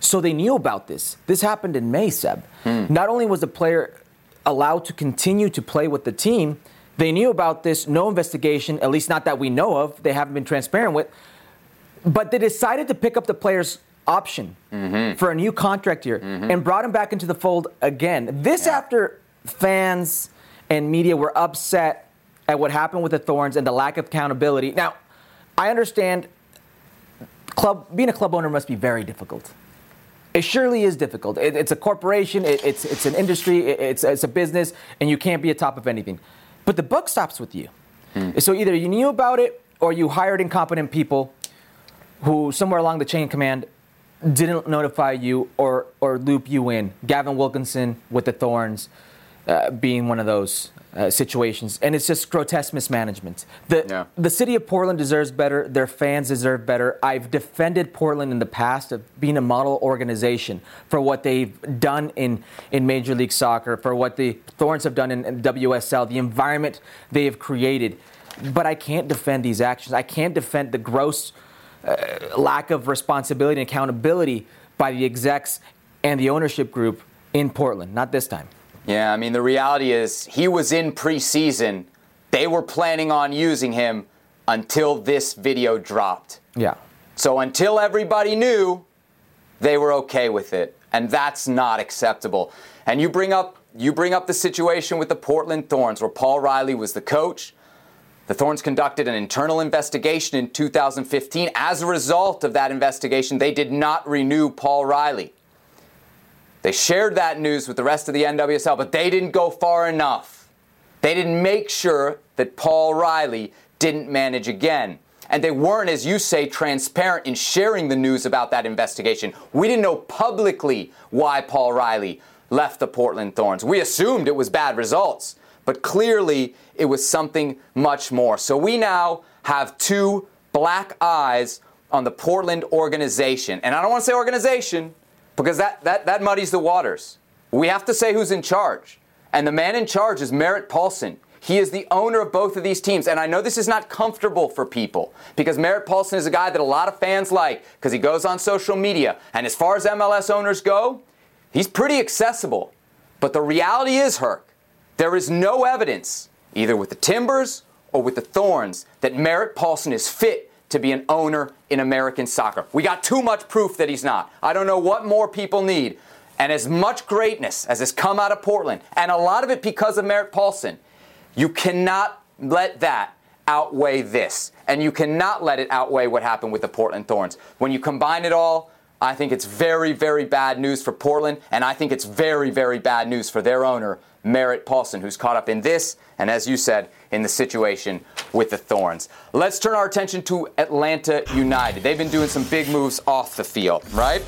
S2: So they knew about this. This happened in May, Seb. Not only was the player allowed to continue to play with the team, they knew about this, no investigation, at least not that we know of, they haven't been transparent with, but they decided to pick up the player's option for a new contract year and brought him back into the fold again. This after fans and media were upset at what happened with the Thorns and the lack of accountability. Now, I understand club being a club owner must be very difficult. It surely is difficult. It, it's a corporation. It, it's it's an industry. It, it's it's a business, and you can't be atop of anything. But the buck stops with you. Hmm. So either you knew about it or you hired incompetent people who somewhere along the chain of command didn't notify you or or loop you in. Gavin Wilkinson with the Thorns uh, being one of those uh, situations, and it's just grotesque mismanagement. The
S1: Yeah.
S2: the city of Portland deserves better. Their fans deserve better. I've defended Portland in the past of being a model organization for what they've done in, in Major League Soccer, for what the Thorns have done in, in WSL, the environment they have created. But I can't defend these actions. I can't defend the gross uh, lack of responsibility and accountability by the execs and the ownership group in Portland. Not this time.
S1: Yeah, I mean, the reality is he was in preseason. They were planning on using him until this video dropped.
S2: Yeah.
S1: So until everybody knew, they were okay with it, and that's not acceptable. And you bring up you bring up the situation with the Portland Thorns, where Paul Riley was the coach. The Thorns conducted an internal investigation in 2015. As a result of that investigation, they did not renew Paul Riley. They shared that news with the rest of the NWSL, but they didn't go far enough. They didn't make sure that Paul Riley didn't manage again. And they weren't, as you say, transparent in sharing the news about that investigation. We didn't know publicly why Paul Riley left the Portland Thorns. We assumed it was bad results, but clearly it was something much more. So we now have two black eyes on the Portland organization. And I don't want to say organization because that, that, that muddies the waters. We have to say who's in charge. And the man in charge is Merritt Paulson. He is the owner of both of these teams. And I know this is not comfortable for people because Merritt Paulson is a guy that a lot of fans like because he goes on social media. And as far as MLS owners go, he's pretty accessible. But the reality is, Herc, there is no evidence, either with the Timbers or with the Thorns, that Merritt Paulson is fit to be an owner in American soccer. We got too much proof that he's not. I don't know what more people need. And as much greatness as has come out of Portland, and a lot of it because of Merritt Paulson, you cannot let that outweigh this. And you cannot let it outweigh what happened with the Portland Thorns. When you combine it all, I think it's very, very bad news for Portland, and I think it's very, very bad news for their owner, Merritt Paulson, who's caught up in this, and as you said, in the situation with the Thorns. Let's turn our attention to Atlanta United. They've been doing some big moves off the field, right?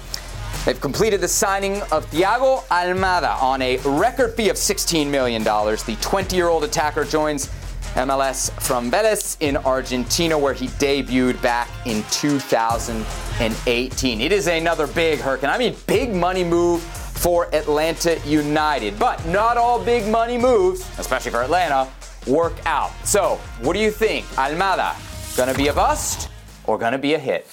S1: They've completed the signing of Thiago Almada on a record fee of $16 million. The 20 year old attacker joins MLS from Vélez in Argentina, where he debuted back in 2018. It is another big Hurricane. I mean, big money move for Atlanta United. But not all big money moves, especially for Atlanta, work out. So, what do you think? Almada, gonna be a bust or gonna be a hit?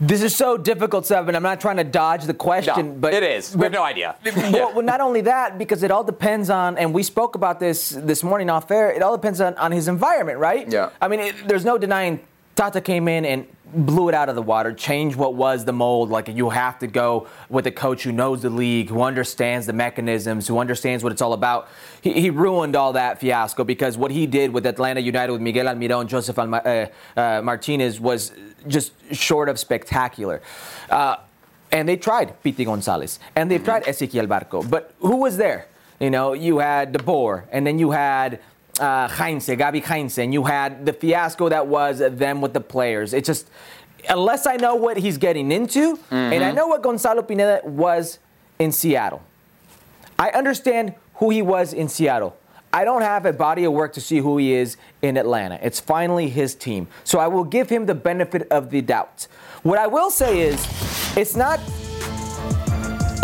S2: This is so difficult, Seven. I'm not trying to dodge the question,
S1: No,
S2: but
S1: it is. We have no idea.
S2: well, well, not only that, because it all depends on, and we spoke about this this morning off air. It all depends on, on his environment, right?
S1: Yeah.
S2: I mean, it, there's no denying Tata came in and blew it out of the water, changed what was the mold. Like you have to go with a coach who knows the league, who understands the mechanisms, who understands what it's all about. He, he ruined all that fiasco because what he did with Atlanta United with Miguel Almiron, Joseph Alma, uh, uh, Martinez was just short of spectacular. Uh, and they tried Pity Gonzalez, and they've tried Ezequiel Barco, but who was there? You know, you had De Boer, and then you had uh, Heinze, Gabi Heinze, and you had the fiasco that was them with the players. It's just, unless I know what he's getting into, and I know what Gonzalo Pineda was in Seattle, I understand who he was in Seattle. I don't have a body of work to see who he is in Atlanta. It's finally his team. So I will give him the benefit of the doubt. What I will say is, it's not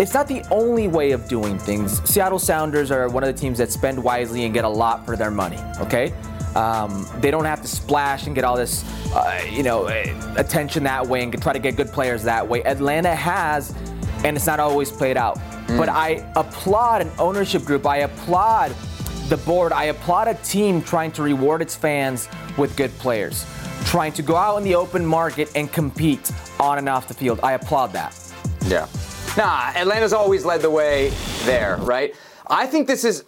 S2: it's not the only way of doing things. Seattle Sounders are one of the teams that spend wisely and get a lot for their money. Okay, um, they don't have to splash and get all this, uh, you know, uh, attention that way and try to get good players that way. Atlanta has, and it's not always played out. But I applaud an ownership group. I applaud the board. I applaud a team trying to reward its fans with good players, trying to go out in the open market and compete on and off the field. I applaud that.
S1: Yeah. Nah, Atlanta's always led the way there, right? I think this is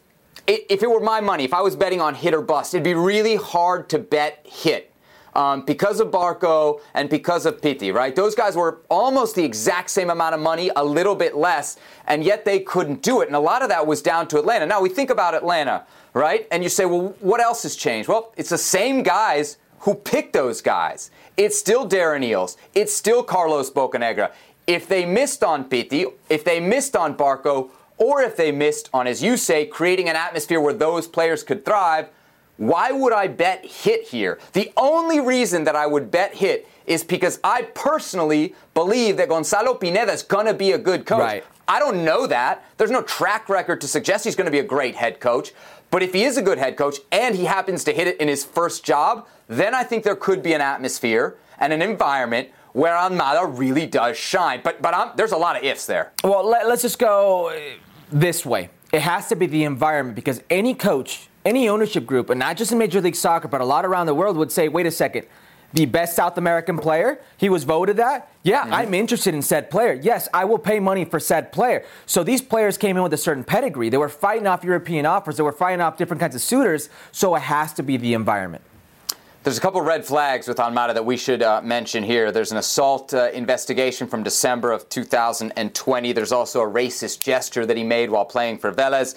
S1: if it were my money, if I was betting on hit or bust, it'd be really hard to bet hit. Um, because of Barco and because of Pity, right? Those guys were almost the exact same amount of money, a little bit less, and yet they couldn't do it. And a lot of that was down to Atlanta. Now we think about Atlanta, right? And you say, well, what else has changed? Well, it's the same guys who picked those guys. It's still Darren Eales. It's still Carlos Bocanegra. If they missed on Pity, if they missed on Barco, or if they missed on, as you say, creating an atmosphere where those players could thrive, why would I bet hit here? The only reason that I would bet hit is because I personally believe that Gonzalo Pineda is going to be a good coach.
S2: Right.
S1: I don't know that. There's no track record to suggest he's going to be a great head coach. But if he is a good head coach and he happens to hit it in his first job, then I think there could be an atmosphere and an environment where Almada really does shine. But but I'm, there's a lot of ifs there.
S2: Well, let, us just go uh, this way. It has to be the environment because any coach, any ownership group, and not just in Major League Soccer, but a lot around the world would say, wait a second, the best South American player, he was voted that. Yeah, mm-hmm. I'm interested in said player. Yes, I will pay money for said player. So these players came in with a certain pedigree. They were fighting off European offers, they were fighting off different kinds of suitors. So it has to be the environment.
S1: There's a couple red flags with Almada that we should uh, mention here. There's an assault uh, investigation from December of 2020. There's also a racist gesture that he made while playing for Vélez.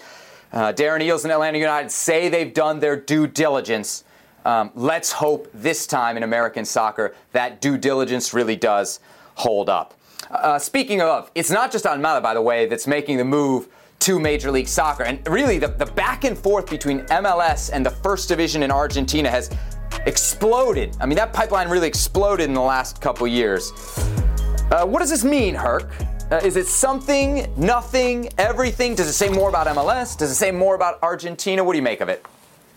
S1: Uh, Darren Eales and Atlanta United say they've done their due diligence. Um, let's hope this time in American soccer that due diligence really does hold up. Uh, speaking of, it's not just Almada, by the way, that's making the move to Major League Soccer. And really, the, the back and forth between MLS and the first division in Argentina has exploded. I mean, that pipeline really exploded in the last couple years. Uh, what does this mean, Herc? Uh, is it something, nothing, everything? Does it say more about MLS? Does it say more about Argentina? What do you make of it?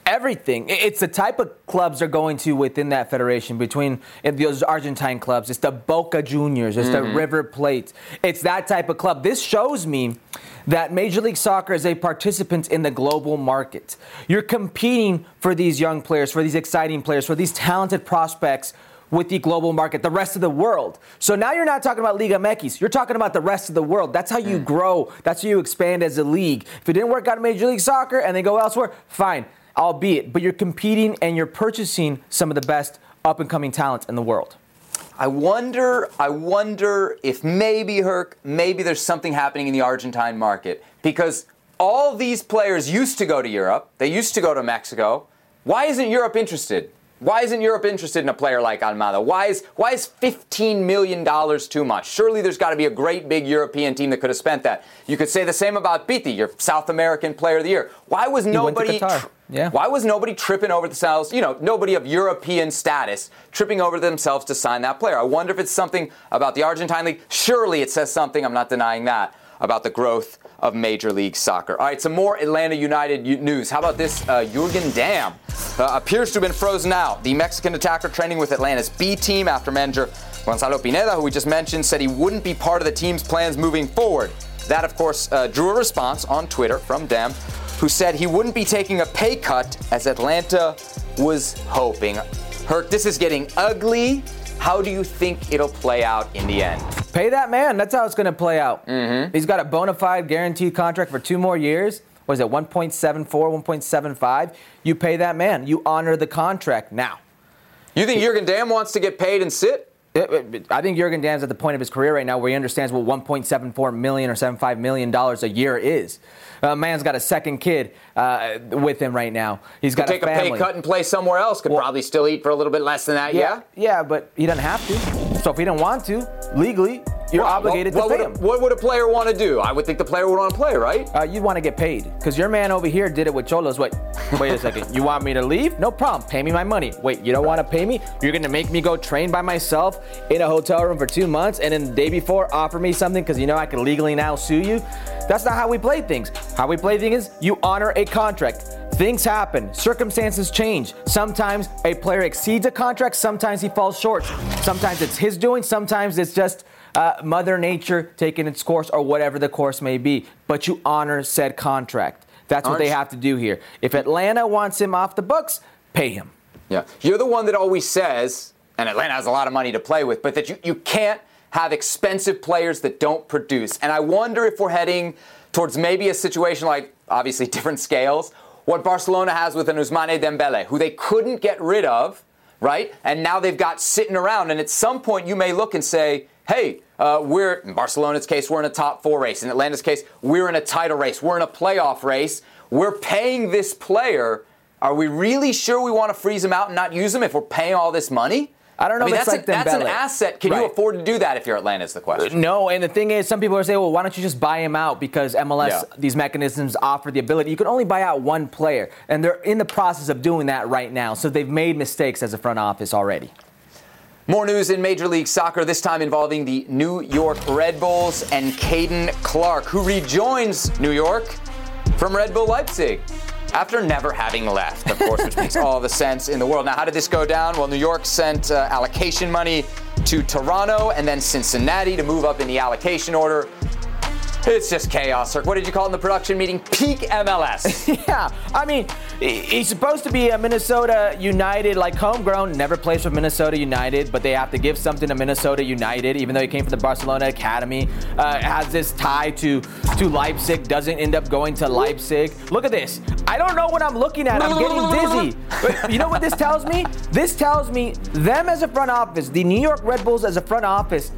S2: Everything. It's the type of clubs they're going to within that federation between those Argentine clubs. It's the Boca Juniors, it's mm-hmm. the River Plate. It's that type of club. This shows me that Major League Soccer is a participant in the global market. You're competing for these young players, for these exciting players, for these talented prospects with the global market, the rest of the world. So now you're not talking about Liga MX. You're talking about the rest of the world. That's how you mm. grow. That's how you expand as a league. If it didn't work out in Major League Soccer and they go elsewhere, fine, albeit. But you're competing and you're purchasing some of the best up and coming talent in the world.
S1: I wonder, I wonder if maybe Herc, maybe there's something happening in the Argentine market because all these players used to go to Europe. They used to go to Mexico. Why isn't Europe interested? Why isn't Europe interested in a player like Almada? Why is why is 15 million dollars too much? Surely there's got to be a great big European team that could have spent that. You could say the same about Pity, your South American player of the year. Why was nobody
S2: yeah.
S1: Why was nobody tripping over themselves, you know, nobody of European status tripping over themselves to sign that player? I wonder if it's something about the Argentine league. Surely it says something, I'm not denying that, about the growth of Major League Soccer. All right, some more Atlanta United news. How about this? Uh, Jurgen Damm uh, appears to have been frozen out. The Mexican attacker training with Atlanta's B team after manager Gonzalo Pineda, who we just mentioned, said he wouldn't be part of the team's plans moving forward. That, of course, uh, drew a response on Twitter from Damm who said he wouldn't be taking a pay cut as Atlanta was hoping. Herc, this is getting ugly. How do you think it'll play out in the end?
S2: Pay that man. That's how it's going to play out.
S1: Mm-hmm.
S2: He's got a bona fide guaranteed contract for two more years. What is it, 1.74, 1.75? You pay that man. You honor the contract now.
S1: You think Jurgen Damm wants to get paid and sit?
S2: I think Jurgen Damm's at the point of his career right now where he understands what 1.74 million or 75 million dollars a year is. A man's got a second kid uh, with him right now. He's got
S1: Could take
S2: a,
S1: a, pay cut and play somewhere else. Could well, probably still eat for a little bit less than that.
S2: Yeah, yeah, yeah, but he doesn't have to. So if he don't want to legally, you're well, obligated
S1: what,
S2: to
S1: pay
S2: him.
S1: A, what would a player want to do? I would think the player would want to play, right?
S2: Uh, you'd want to get paid because your man over here did it with Cholos. Wait, wait a second. You want me to leave? No problem. Pay me my money. Wait, you don't want to pay me? You're gonna make me go train by myself in a hotel room for two months, and then the day before offer me something because you know I can legally now sue you? That's not how we play things. How we play things is you honor a contract. Things happen, circumstances change. Sometimes a player exceeds a contract, sometimes he falls short. Sometimes it's his doing, sometimes it's just uh, Mother Nature taking its course or whatever the course may be, but you honor said contract. That's what they have to do here. If Atlanta wants him off the books, pay him.
S1: Yeah. You're the one that always says, and Atlanta has a lot of money to play with, but that you, you can't have expensive players that don't produce. And I wonder if we're heading towards maybe a situation like obviously different scales. What Barcelona has with an Ousmane Dembele, who they couldn't get rid of, right? And now they've got sitting around. And at some point, you may look and say, hey, uh, we're in Barcelona's case, we're in a top four race. In Atlanta's case, we're in a title race. We're in a playoff race. We're paying this player. Are we really sure we want to freeze him out and not use him if we're paying all this money?
S2: I don't know
S1: I mean,
S2: if
S1: that's,
S2: it's
S1: a-
S2: like
S1: that's an asset. Can you afford to do that if you're Atlanta? Is the question.
S2: No, and the thing is, some people are saying, well, why don't you just buy him out? Because MLS,
S1: Yeah.
S2: these mechanisms offer the ability. You can only buy out one player, and they're in the process of doing that right now. So they've made mistakes as a front office already.
S1: More news in Major League Soccer, this time involving the New York Red Bulls and Caden Clark, who rejoins New York from Red Bull Leipzig after never having left, of course, which makes all the sense in the world. Now, how did this go down? Well, New York sent uh, allocation money to Toronto and then Cincinnati to move up in the allocation order. It's just chaos. What did you call it in the production meeting? Peak MLS.
S2: yeah, I mean, he's supposed to be a Minnesota United, like homegrown, never plays for Minnesota United, but they have to give something to Minnesota United, even though he came from the Barcelona Academy. Uh, has this tie to to Leipzig, doesn't end up going to Leipzig. Look at this. I don't know what I'm looking at. I'm getting dizzy. But you know what this tells me? This tells me them as a front office, the New York Red Bulls as a front office,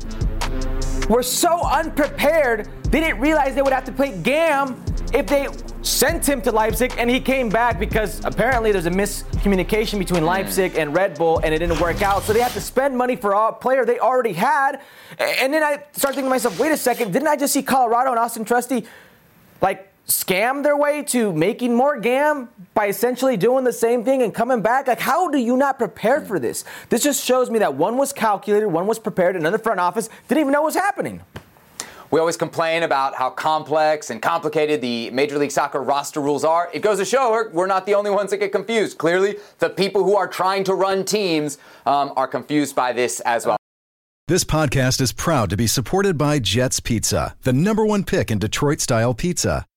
S2: were so unprepared, they didn't realize they would have to play GAM if they sent him to Leipzig and he came back because apparently there's a miscommunication between Leipzig and Red Bull and it didn't work out. So they had to spend money for a player they already had. And then I start thinking to myself, wait a second, didn't I just see Colorado and Auston Trusty like scam their way to making more GAM by essentially doing the same thing and coming back? Like, how do you not prepare for this? This just shows me that one was calculated, one was prepared, another front office didn't even know what was happening.
S1: We always complain about how complex and complicated the Major League Soccer roster rules are. It goes to show we're- we're not the only ones that get confused. Clearly, the people who are trying to run teams um, are confused by this as well.
S4: This podcast is proud to be supported by Jets Pizza, the number one pick in Detroit style pizza.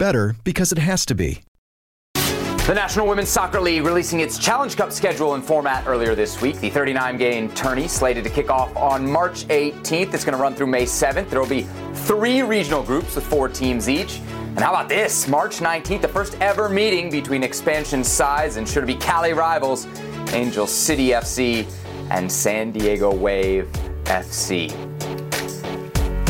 S4: Better because it has to be.
S1: The National Women's Soccer League releasing its Challenge Cup schedule and format earlier this week. The 39 game tourney slated to kick off on March 18th. It's going to run through May 7th. There will be three regional groups with four teams each. And how about this? March 19th, the first ever meeting between expansion sides and to be Cali rivals Angel City FC and San Diego Wave FC.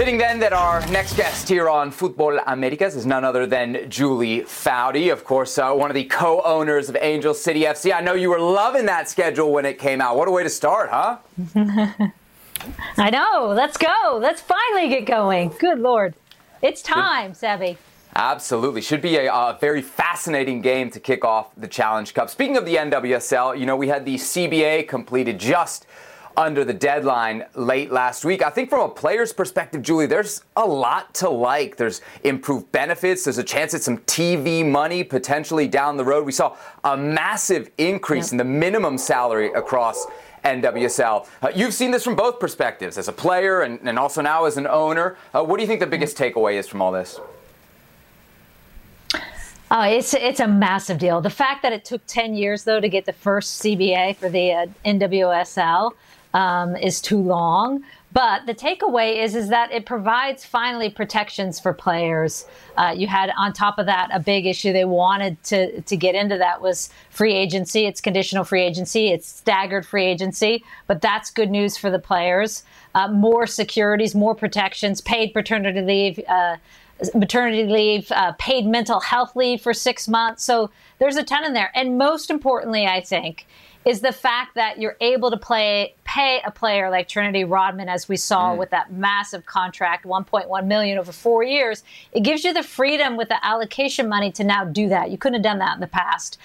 S1: Fitting then that our next guest here on Futbol Americas is none other than Julie Foudy, of course, uh, one of the co-owners of Angel City FC. I know you were loving that schedule when it came out. What a way to start, huh?
S9: I know. Let's go. Let's finally get going. Good Lord. It's time, Sebby.
S1: Absolutely. Should be a, uh very fascinating game to kick off the Challenge Cup. Speaking of the NWSL, you know, we had the CBA completed just under the deadline late last week. I think from a player's perspective, Julie, there's a lot to like. There's improved benefits. There's a chance at some TV money potentially down the road. We saw a massive increase in the minimum salary across NWSL. Uh, you've seen this from both perspectives, as a player and, and also now as an owner. Uh, what do you think the biggest takeaway is from all this?
S9: Oh, it's it's a massive deal. The fact that it took ten years though to get the first CBA for the uh, NWSL um, is too long. But the takeaway is is that it provides finally protections for players. Uh, you had on top of that a big issue they wanted to to get into that was free agency. It's conditional free agency. It's staggered free agency. But that's good news for the players. Uh, more securities, more protections, paid paternity leave. Uh, maternity leave, uh, paid mental health leave for six months. So there's a ton in there. And most importantly, I think, is the fact that you're able to play pay a player like Trinity Rodman, as we saw with that massive contract, 1.1 million over four years. It gives you the freedom with the allocation money to now do that. You couldn't have done that in the past.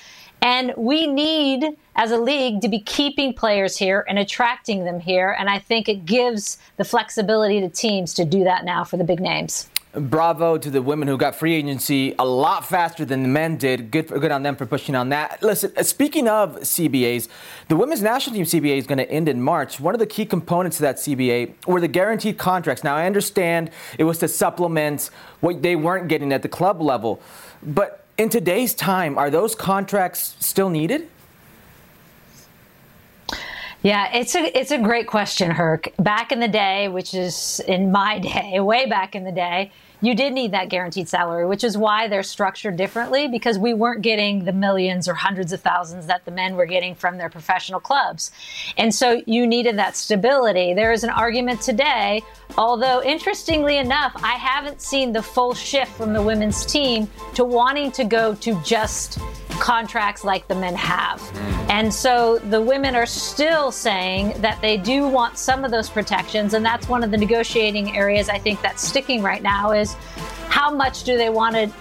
S9: And we need, as a league, to be keeping players here and attracting them here. And I think it gives the flexibility to teams to do that now for the big names.
S2: Bravo to the women who got free agency a lot faster than the men did. Good, for, good on them for pushing on that. Listen, uh, speaking of CBAs, the women's national team CBA is going to end in March. One of the key components of that CBA were the guaranteed contracts. Now, I understand it was to supplement what they weren't getting at the club level, but in today's time, are those contracts still needed?
S9: Yeah, it's a it's a great question, Herc. Back in the day, which is in my day, way back in the day, you did need that guaranteed salary, which is why they're structured differently because we weren't getting the millions or hundreds of thousands that the men were getting from their professional clubs. And so you needed that stability. There is an argument today, although interestingly enough, I haven't seen the full shift from the women's team to wanting to go to just contracts like the men have. And so the women are still saying that they do want some of those protections. And that's one of the negotiating areas I think that's sticking right now is how much do they want to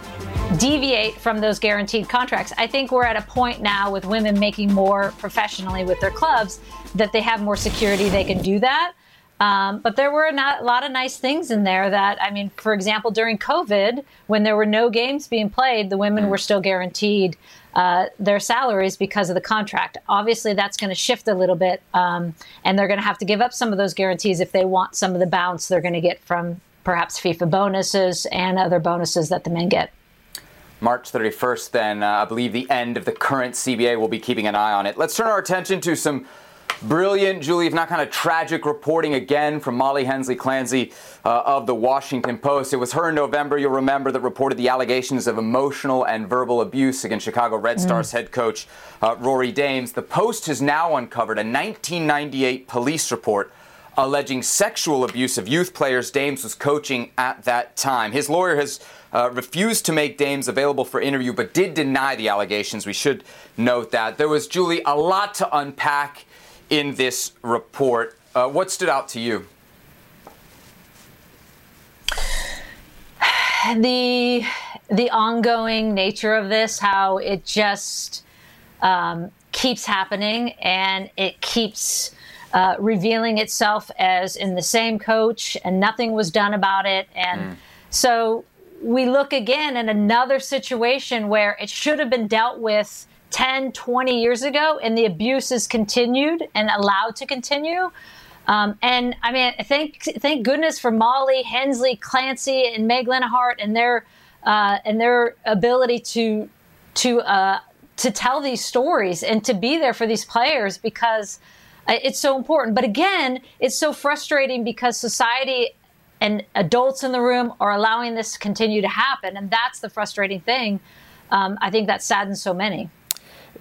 S9: deviate from those guaranteed contracts? I think we're at a point now with women making more professionally with their clubs that they have more security, they can do that. Um, but there were not, a lot of nice things in there that, I mean, for example, during COVID, when there were no games being played, the women were still guaranteed uh, their salaries because of the contract. Obviously, that's going to shift a little bit, um, and they're going to have to give up some of those guarantees if they want some of the bounce they're going to get from perhaps FIFA bonuses and other bonuses that the men get.
S1: March 31st, then, uh, I believe the end of the current CBA. We'll be keeping an eye on it. Let's turn our attention to some brilliant, Julie, if not kind of tragic reporting again from Molly Hensley Clancy uh, of the Washington Post. It was her in November, you'll remember, that reported the allegations of emotional and verbal abuse against Chicago Red Stars head coach uh, Rory Dames. The Post has now uncovered a 1998 police report alleging sexual abuse of youth players Dames was coaching at that time. His lawyer has uh, refused to make Dames available for interview, but did deny the allegations. We should note that. There was, Julie, a lot to unpack in this report. Uh, what stood out to you?
S9: the the ongoing nature of this, how it just um, keeps happening and it keeps uh, revealing itself as in the same coach, and nothing was done about it. And so we look again in another situation where it should have been dealt with 10, 20 years ago, and the abuse is continued and allowed to continue. Um, and I mean, thank thank goodness for Molly, Hensley, Clancy, and Meg Linehan and their uh, and their ability to to uh, to tell these stories and to be there for these players because uh, it's so important. But again, it's so frustrating because society and adults in the room are allowing this to continue to happen, and that's the frustrating thing. Um, I think that saddens so many.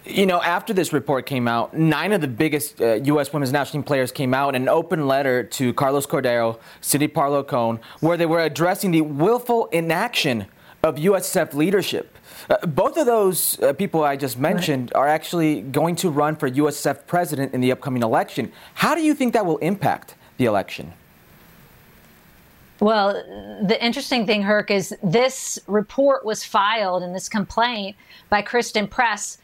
S2: You know, after this report came out, nine of the biggest uh, U.S. women's national team players came out in an open letter to Carlos Cordeiro, Cindy Parlow Cone, where they were addressing the willful inaction of USF leadership. Uh, both of those uh, people I just mentioned are actually going to run for USF president in the upcoming election. How do you think that will impact the election?
S9: Well, the interesting thing, Herc, is this report was filed and this complaint by Christen Press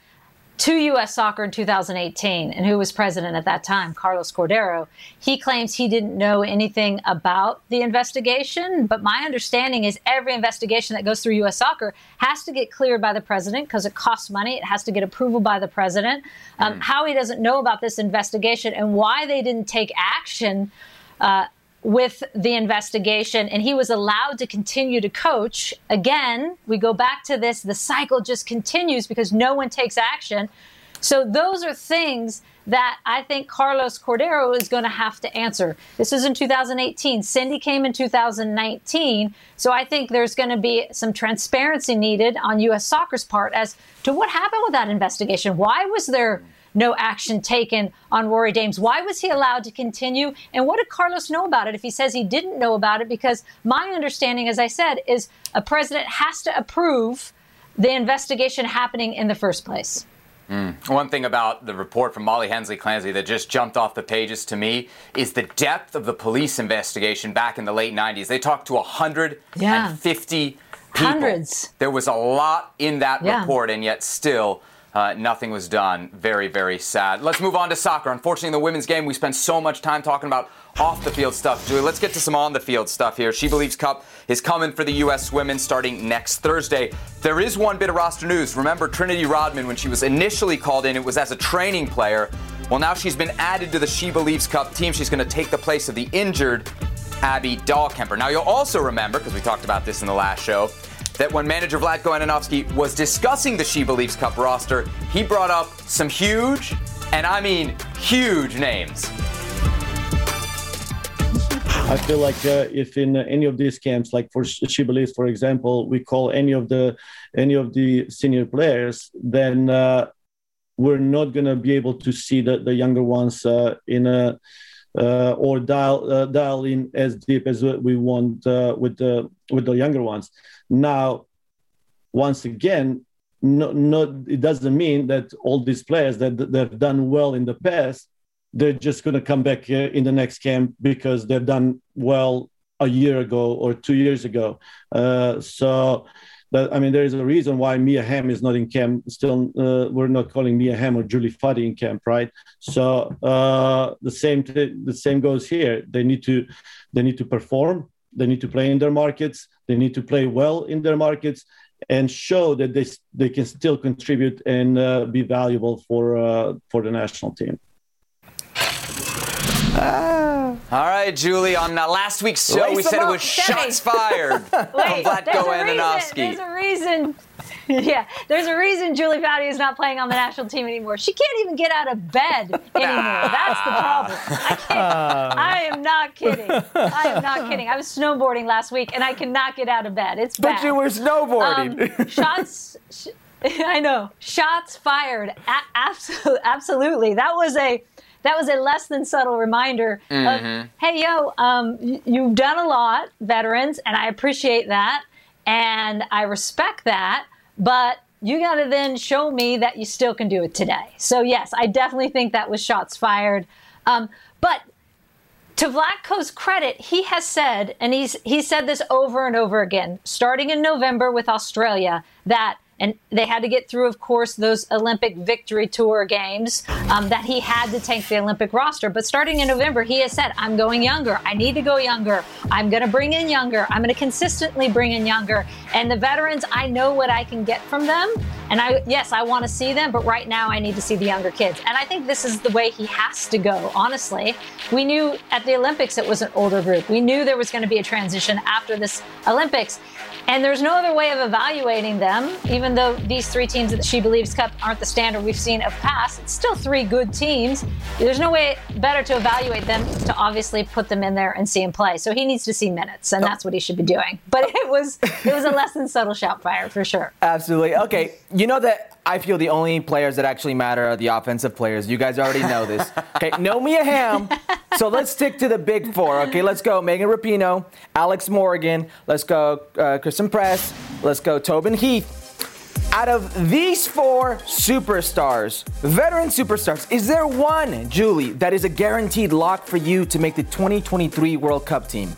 S9: to U.S. Soccer in 2018. And who was president at that time? Carlos Cordeiro. He claims he didn't know anything about the investigation. But my understanding is every investigation that goes through U.S. Soccer has to get cleared by the president because it costs money. It has to get approval by the president. Um, How he doesn't know about this investigation and why they didn't take action. Uh, with the investigation and he was allowed to continue to coach. Again, we go back to this the cycle just continues because no one takes action. So, those are things that I think Carlos Cordeiro is going to have to answer. This is in 2018. Cindy came in 2019. So, I think there's going to be some transparency needed on U.S. Soccer's part as to what happened with that investigation. Why was there no action taken on Rory Dames. Why was he allowed to continue? And what did Carlos know about it if he says he didn't know about it? Because my understanding, as I said, is a president has to approve the investigation happening in the first place. Hmm.
S1: One thing about the report from Molly Hensley Clancy that just jumped off the pages to me is the depth of the police investigation back in the late 90s. They talked to 150 people.
S9: Hundreds.
S1: There was a lot in that
S9: Yeah.
S1: report, and yet still uh, nothing was done. Very, very sad. Let's move on to soccer. Unfortunately, in the women's game, we spent so much time talking about off the field stuff. Julie, let's get to some on the field stuff here. She Believes Cup is coming for the U.S. women starting next Thursday. There is one bit of roster news. Remember, Trinity Rodman, when she was initially called in, it was as a training player. Well, now she's been added to the She Believes Cup team. She's going to take the place of the injured Abby Dahlkemper. Now, you'll also remember, because we talked about this in the last show, that when manager Vlatko Andonovski was discussing the She Believes Cup roster, he brought up some huge, and I mean huge names.
S10: I feel like uh, if in any of these camps, like for She Believes, for example, we call any of the any of the senior players, then uh, we're not going to be able to see the, the younger ones uh, in a uh, or dial uh, dial in as deep as we want uh, with the with the younger ones. Now, once again, no, no, it doesn't mean that all these players that they've done well in the past, they're just going to come back here in the next camp because they've done well a year ago or two years ago. Uh, so, but, I mean, there is a reason why Mia Hamm is not in camp. Still, uh, we're not calling Mia Hamm or Julie Foudy in camp, right? So uh, the same t- the same goes here. They need to they need to perform. They need to play in their markets. They need to play well in their markets and show that they they can still contribute and uh, be valuable for uh, for the national team.
S1: Ah. All right, Julie. On uh, last week's show, Lace we said it was shots fired
S9: Wait, from Vlatko Andonovski. There's a reason yeah, there's a reason Julie Foudy is not playing on the national team anymore. She can't even get out of bed anymore. That's the problem. I can't. I am not kidding. I am not kidding. I was snowboarding last week and I cannot get out of bed. It's bad.
S2: But you were snowboarding.
S9: Um, shots. Sh- I know. Shots fired. A- absolutely, absolutely. That was a that was a less than subtle reminder mm-hmm. of, hey, yo, um, you've done a lot, veterans, and I appreciate that, and I respect that but you got to then show me that you still can do it today. So, yes, I definitely think that was shots fired. Um, but to Vlatko's credit, he has said, and he's he said this over and over again, starting in November with Australia, that and they had to get through, of course, those Olympic victory tour games um, that he had to take the Olympic roster. But starting in November, he has said, I'm going younger. I need to go younger. I'm going to bring in younger. I'm going to consistently bring in younger. And the veterans, I know what I can get from them. And I, yes, I want to see them, but right now I need to see the younger kids. And I think this is the way he has to go, honestly. We knew at the Olympics it was an older group. We knew there was going to be a transition after this Olympics. And there's no other way of evaluating them, even though these three teams that She Believes Cup aren't the standard we've seen of past. It's still three good teams. There's no way better to evaluate them to obviously put them in there and see them play. So he needs to see minutes, and oh. that's what he should be doing. But oh. it was it was a less than subtle shout fire for sure.
S2: Absolutely. Okay, you know that I feel the only players that actually matter are the offensive players. You guys already know this. Okay, no Mia Hamm. So let's stick to the big four. Okay, let's go. Megan Rapinoe, Alex Morgan. Let's go. Uh, Christen Press. Let's go. Tobin Heath. Out of these four superstars, veteran superstars, is there one, Julie, that is a guaranteed lock for you to make the 2023 World Cup team?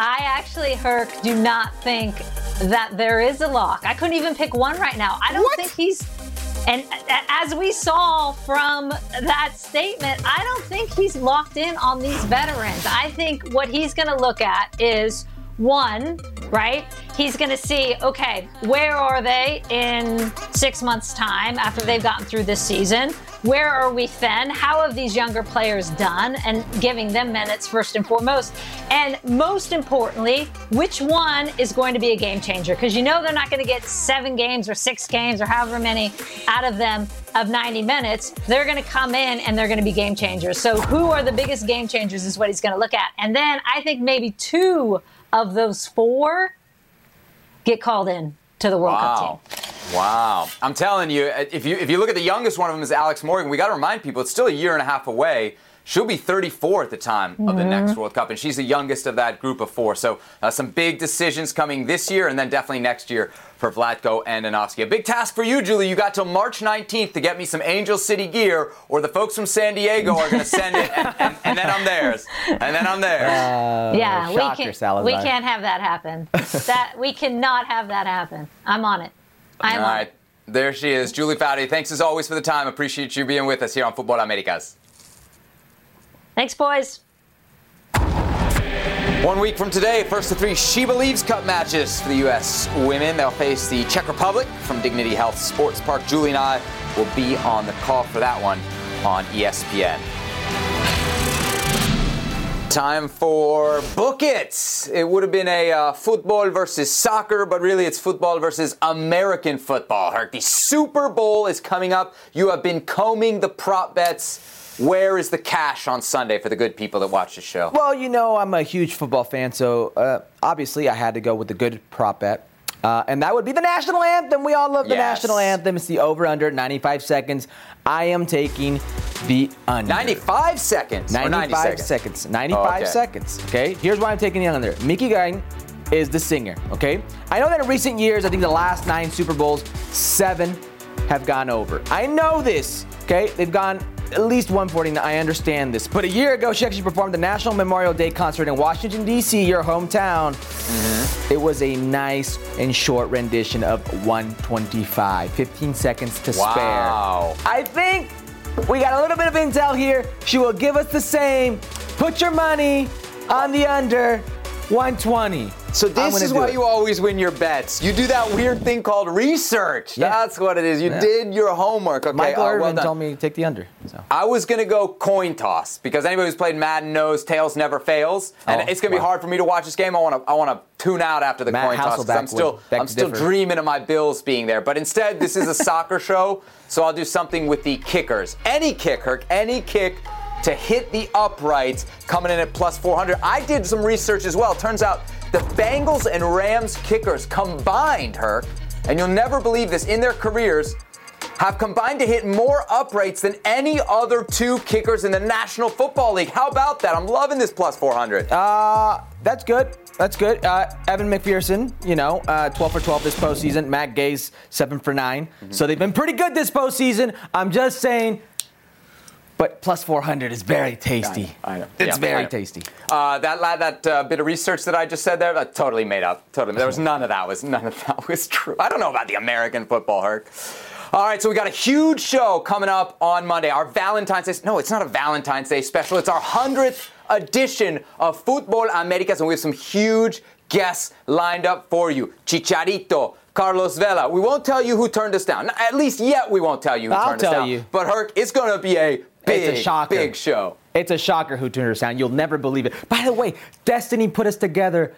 S9: I, actually, Herc, do not think that there is a lock. I couldn't even pick one right now. I don't what? think he's. And as we saw from that statement, I don't think he's locked in on these veterans. I think what he's going to look at is one, right? He's going to see, okay, where are they in six months' time after they've gotten through this season? Where are we then? How have these younger players done? And giving them minutes first and foremost. And most importantly, which one is going to be a game changer? Because you know they're not going to get seven games or six games or however many out of them of 90 minutes. They're going to come in and they're going to be game changers. So, who are the biggest game changers is what he's going to look at. And then I think maybe two of those four get called in to the World
S1: wow.
S9: Cup team.
S1: Wow. I'm telling you, if you if you look at the youngest one of them is Alex Morgan, we got to remind people it's still a year and a half away. She'll be 34 at the time mm-hmm. of the next World Cup, and she's the youngest of that group of four. So uh, some big decisions coming this year, and then definitely next year for Vlatko and Andonovski. A big task for you, Julie. You got till March 19th to get me some Angel City gear, or the folks from San Diego are going to send it, and, and, and, then I'm theirs. And then I'm theirs.
S9: Uh, yeah, we, can, we can't have that happen. that we cannot have that happen. I'm on it. I'm
S1: All
S9: on it.
S1: There she is, Julie Foudy. Thanks as always for the time. Appreciate you being with us here on Futbol Americas.
S9: Thanks, boys.
S1: One week from today, first of three She Believes Cup matches for the U.S. women. They'll face the Czech Republic from Dignity Health Sports Park. Julie and I will be on the call for that one on ESPN. Time for Book It. It would have been a uh, football versus soccer, but really it's football versus American football. The Super Bowl is coming up. You have been combing the prop bets. Where is the cash on Sunday for the good people that watch the show?
S2: Well, you know, I'm a huge football fan, so uh, obviously I had to go with the good prop bet. Uh, and that would be the national anthem. We all love the
S1: Yes.
S2: national anthem. It's the over under 95 seconds. I am taking the under.
S1: 95 seconds.
S2: 95
S1: 90 seconds.
S2: seconds. 95
S1: okay.
S2: seconds. Okay. Here's why I'm taking the under. Mickey Guyton is the singer. Okay. I know that in recent years, I think the last nine Super Bowls, seven have gone over. I know this. Okay. They've gone at least 149. I understand this. But a year ago, she actually performed the National Memorial Day concert in Washington, D.C., your hometown.
S1: Mm-hmm.
S2: It was a nice and short rendition of 125. 15 seconds to
S1: Wow.
S2: spare. I think we got a little bit of intel here. She will give us the same. Put your money on the under 120.
S1: So this is why
S2: it.
S1: you always win your bets. You do that weird thing called research.
S2: Yeah.
S1: That's what it is. You
S2: Yeah.
S1: did your homework. Okay,
S2: Michael
S1: uh, well
S2: told me to take the under. So.
S1: I was gonna go coin toss because anybody who's played Madden knows tails never fails, and
S2: Oh,
S1: it's gonna be hard for me to watch this game. I wanna I wanna tune out after the
S2: Matt
S1: coin toss 'cause I'm still I'm still
S2: differ.
S1: dreaming of my Bills being there. But instead, this is a soccer show, so I'll do something with the kickers. Any kick, Herc, any kick. To hit the uprights, coming in at plus 400. I did some research as well. Turns out the Bengals and Rams kickers combined, Herc, and you'll never believe this, in their careers, have combined to hit more uprights than any other two kickers in the National Football League. How about that? I'm loving this plus 400.
S2: Uh, that's good. That's good. Uh, Evan McPherson, you know, uh, 12 for 12 this postseason. Matt Gay's 7 for 9.
S1: Mm-hmm.
S2: So they've been pretty good this postseason. I'm just saying. But plus 400 is very tasty.
S1: I know.
S2: It's
S1: Yeah, I
S2: very
S1: know.
S2: tasty.
S1: Uh, that that uh, bit of research that I just said there, that totally made up. Totally, there was none of that was none of that was true. I don't know about the American football, Herc. All right, so we got a huge show coming up on Monday. Our Valentine's Day. No, it's not a Valentine's Day special. It's our hundredth edition of Futbol Americas, and we have some huge guests lined up for you. Chicharito. Carlos Vela. We won't tell you who turned us down. At least yet, we won't tell you who
S2: I'll
S1: turned us
S2: tell
S1: down.
S2: you.
S1: But Herc, it's going to be a big,
S2: It's a shocker.
S1: big show.
S2: It's a shocker who turned us down. You'll never believe it. By the way, Destiny put us together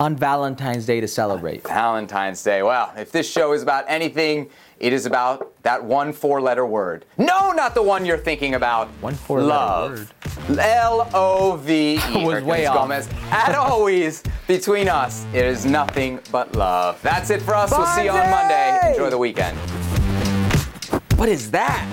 S2: on Valentine's Day to celebrate.
S1: Valentine's Day. Well, if this show is about anything, it is about that one four letter word. No, not the one you're thinking about.
S2: One four-letter word.
S1: Love. L O V E.
S2: Was way off.
S1: Gomez. As always, between us, it is nothing but love. That's it for us. We'll see you on! Monday. Enjoy the weekend. What is that?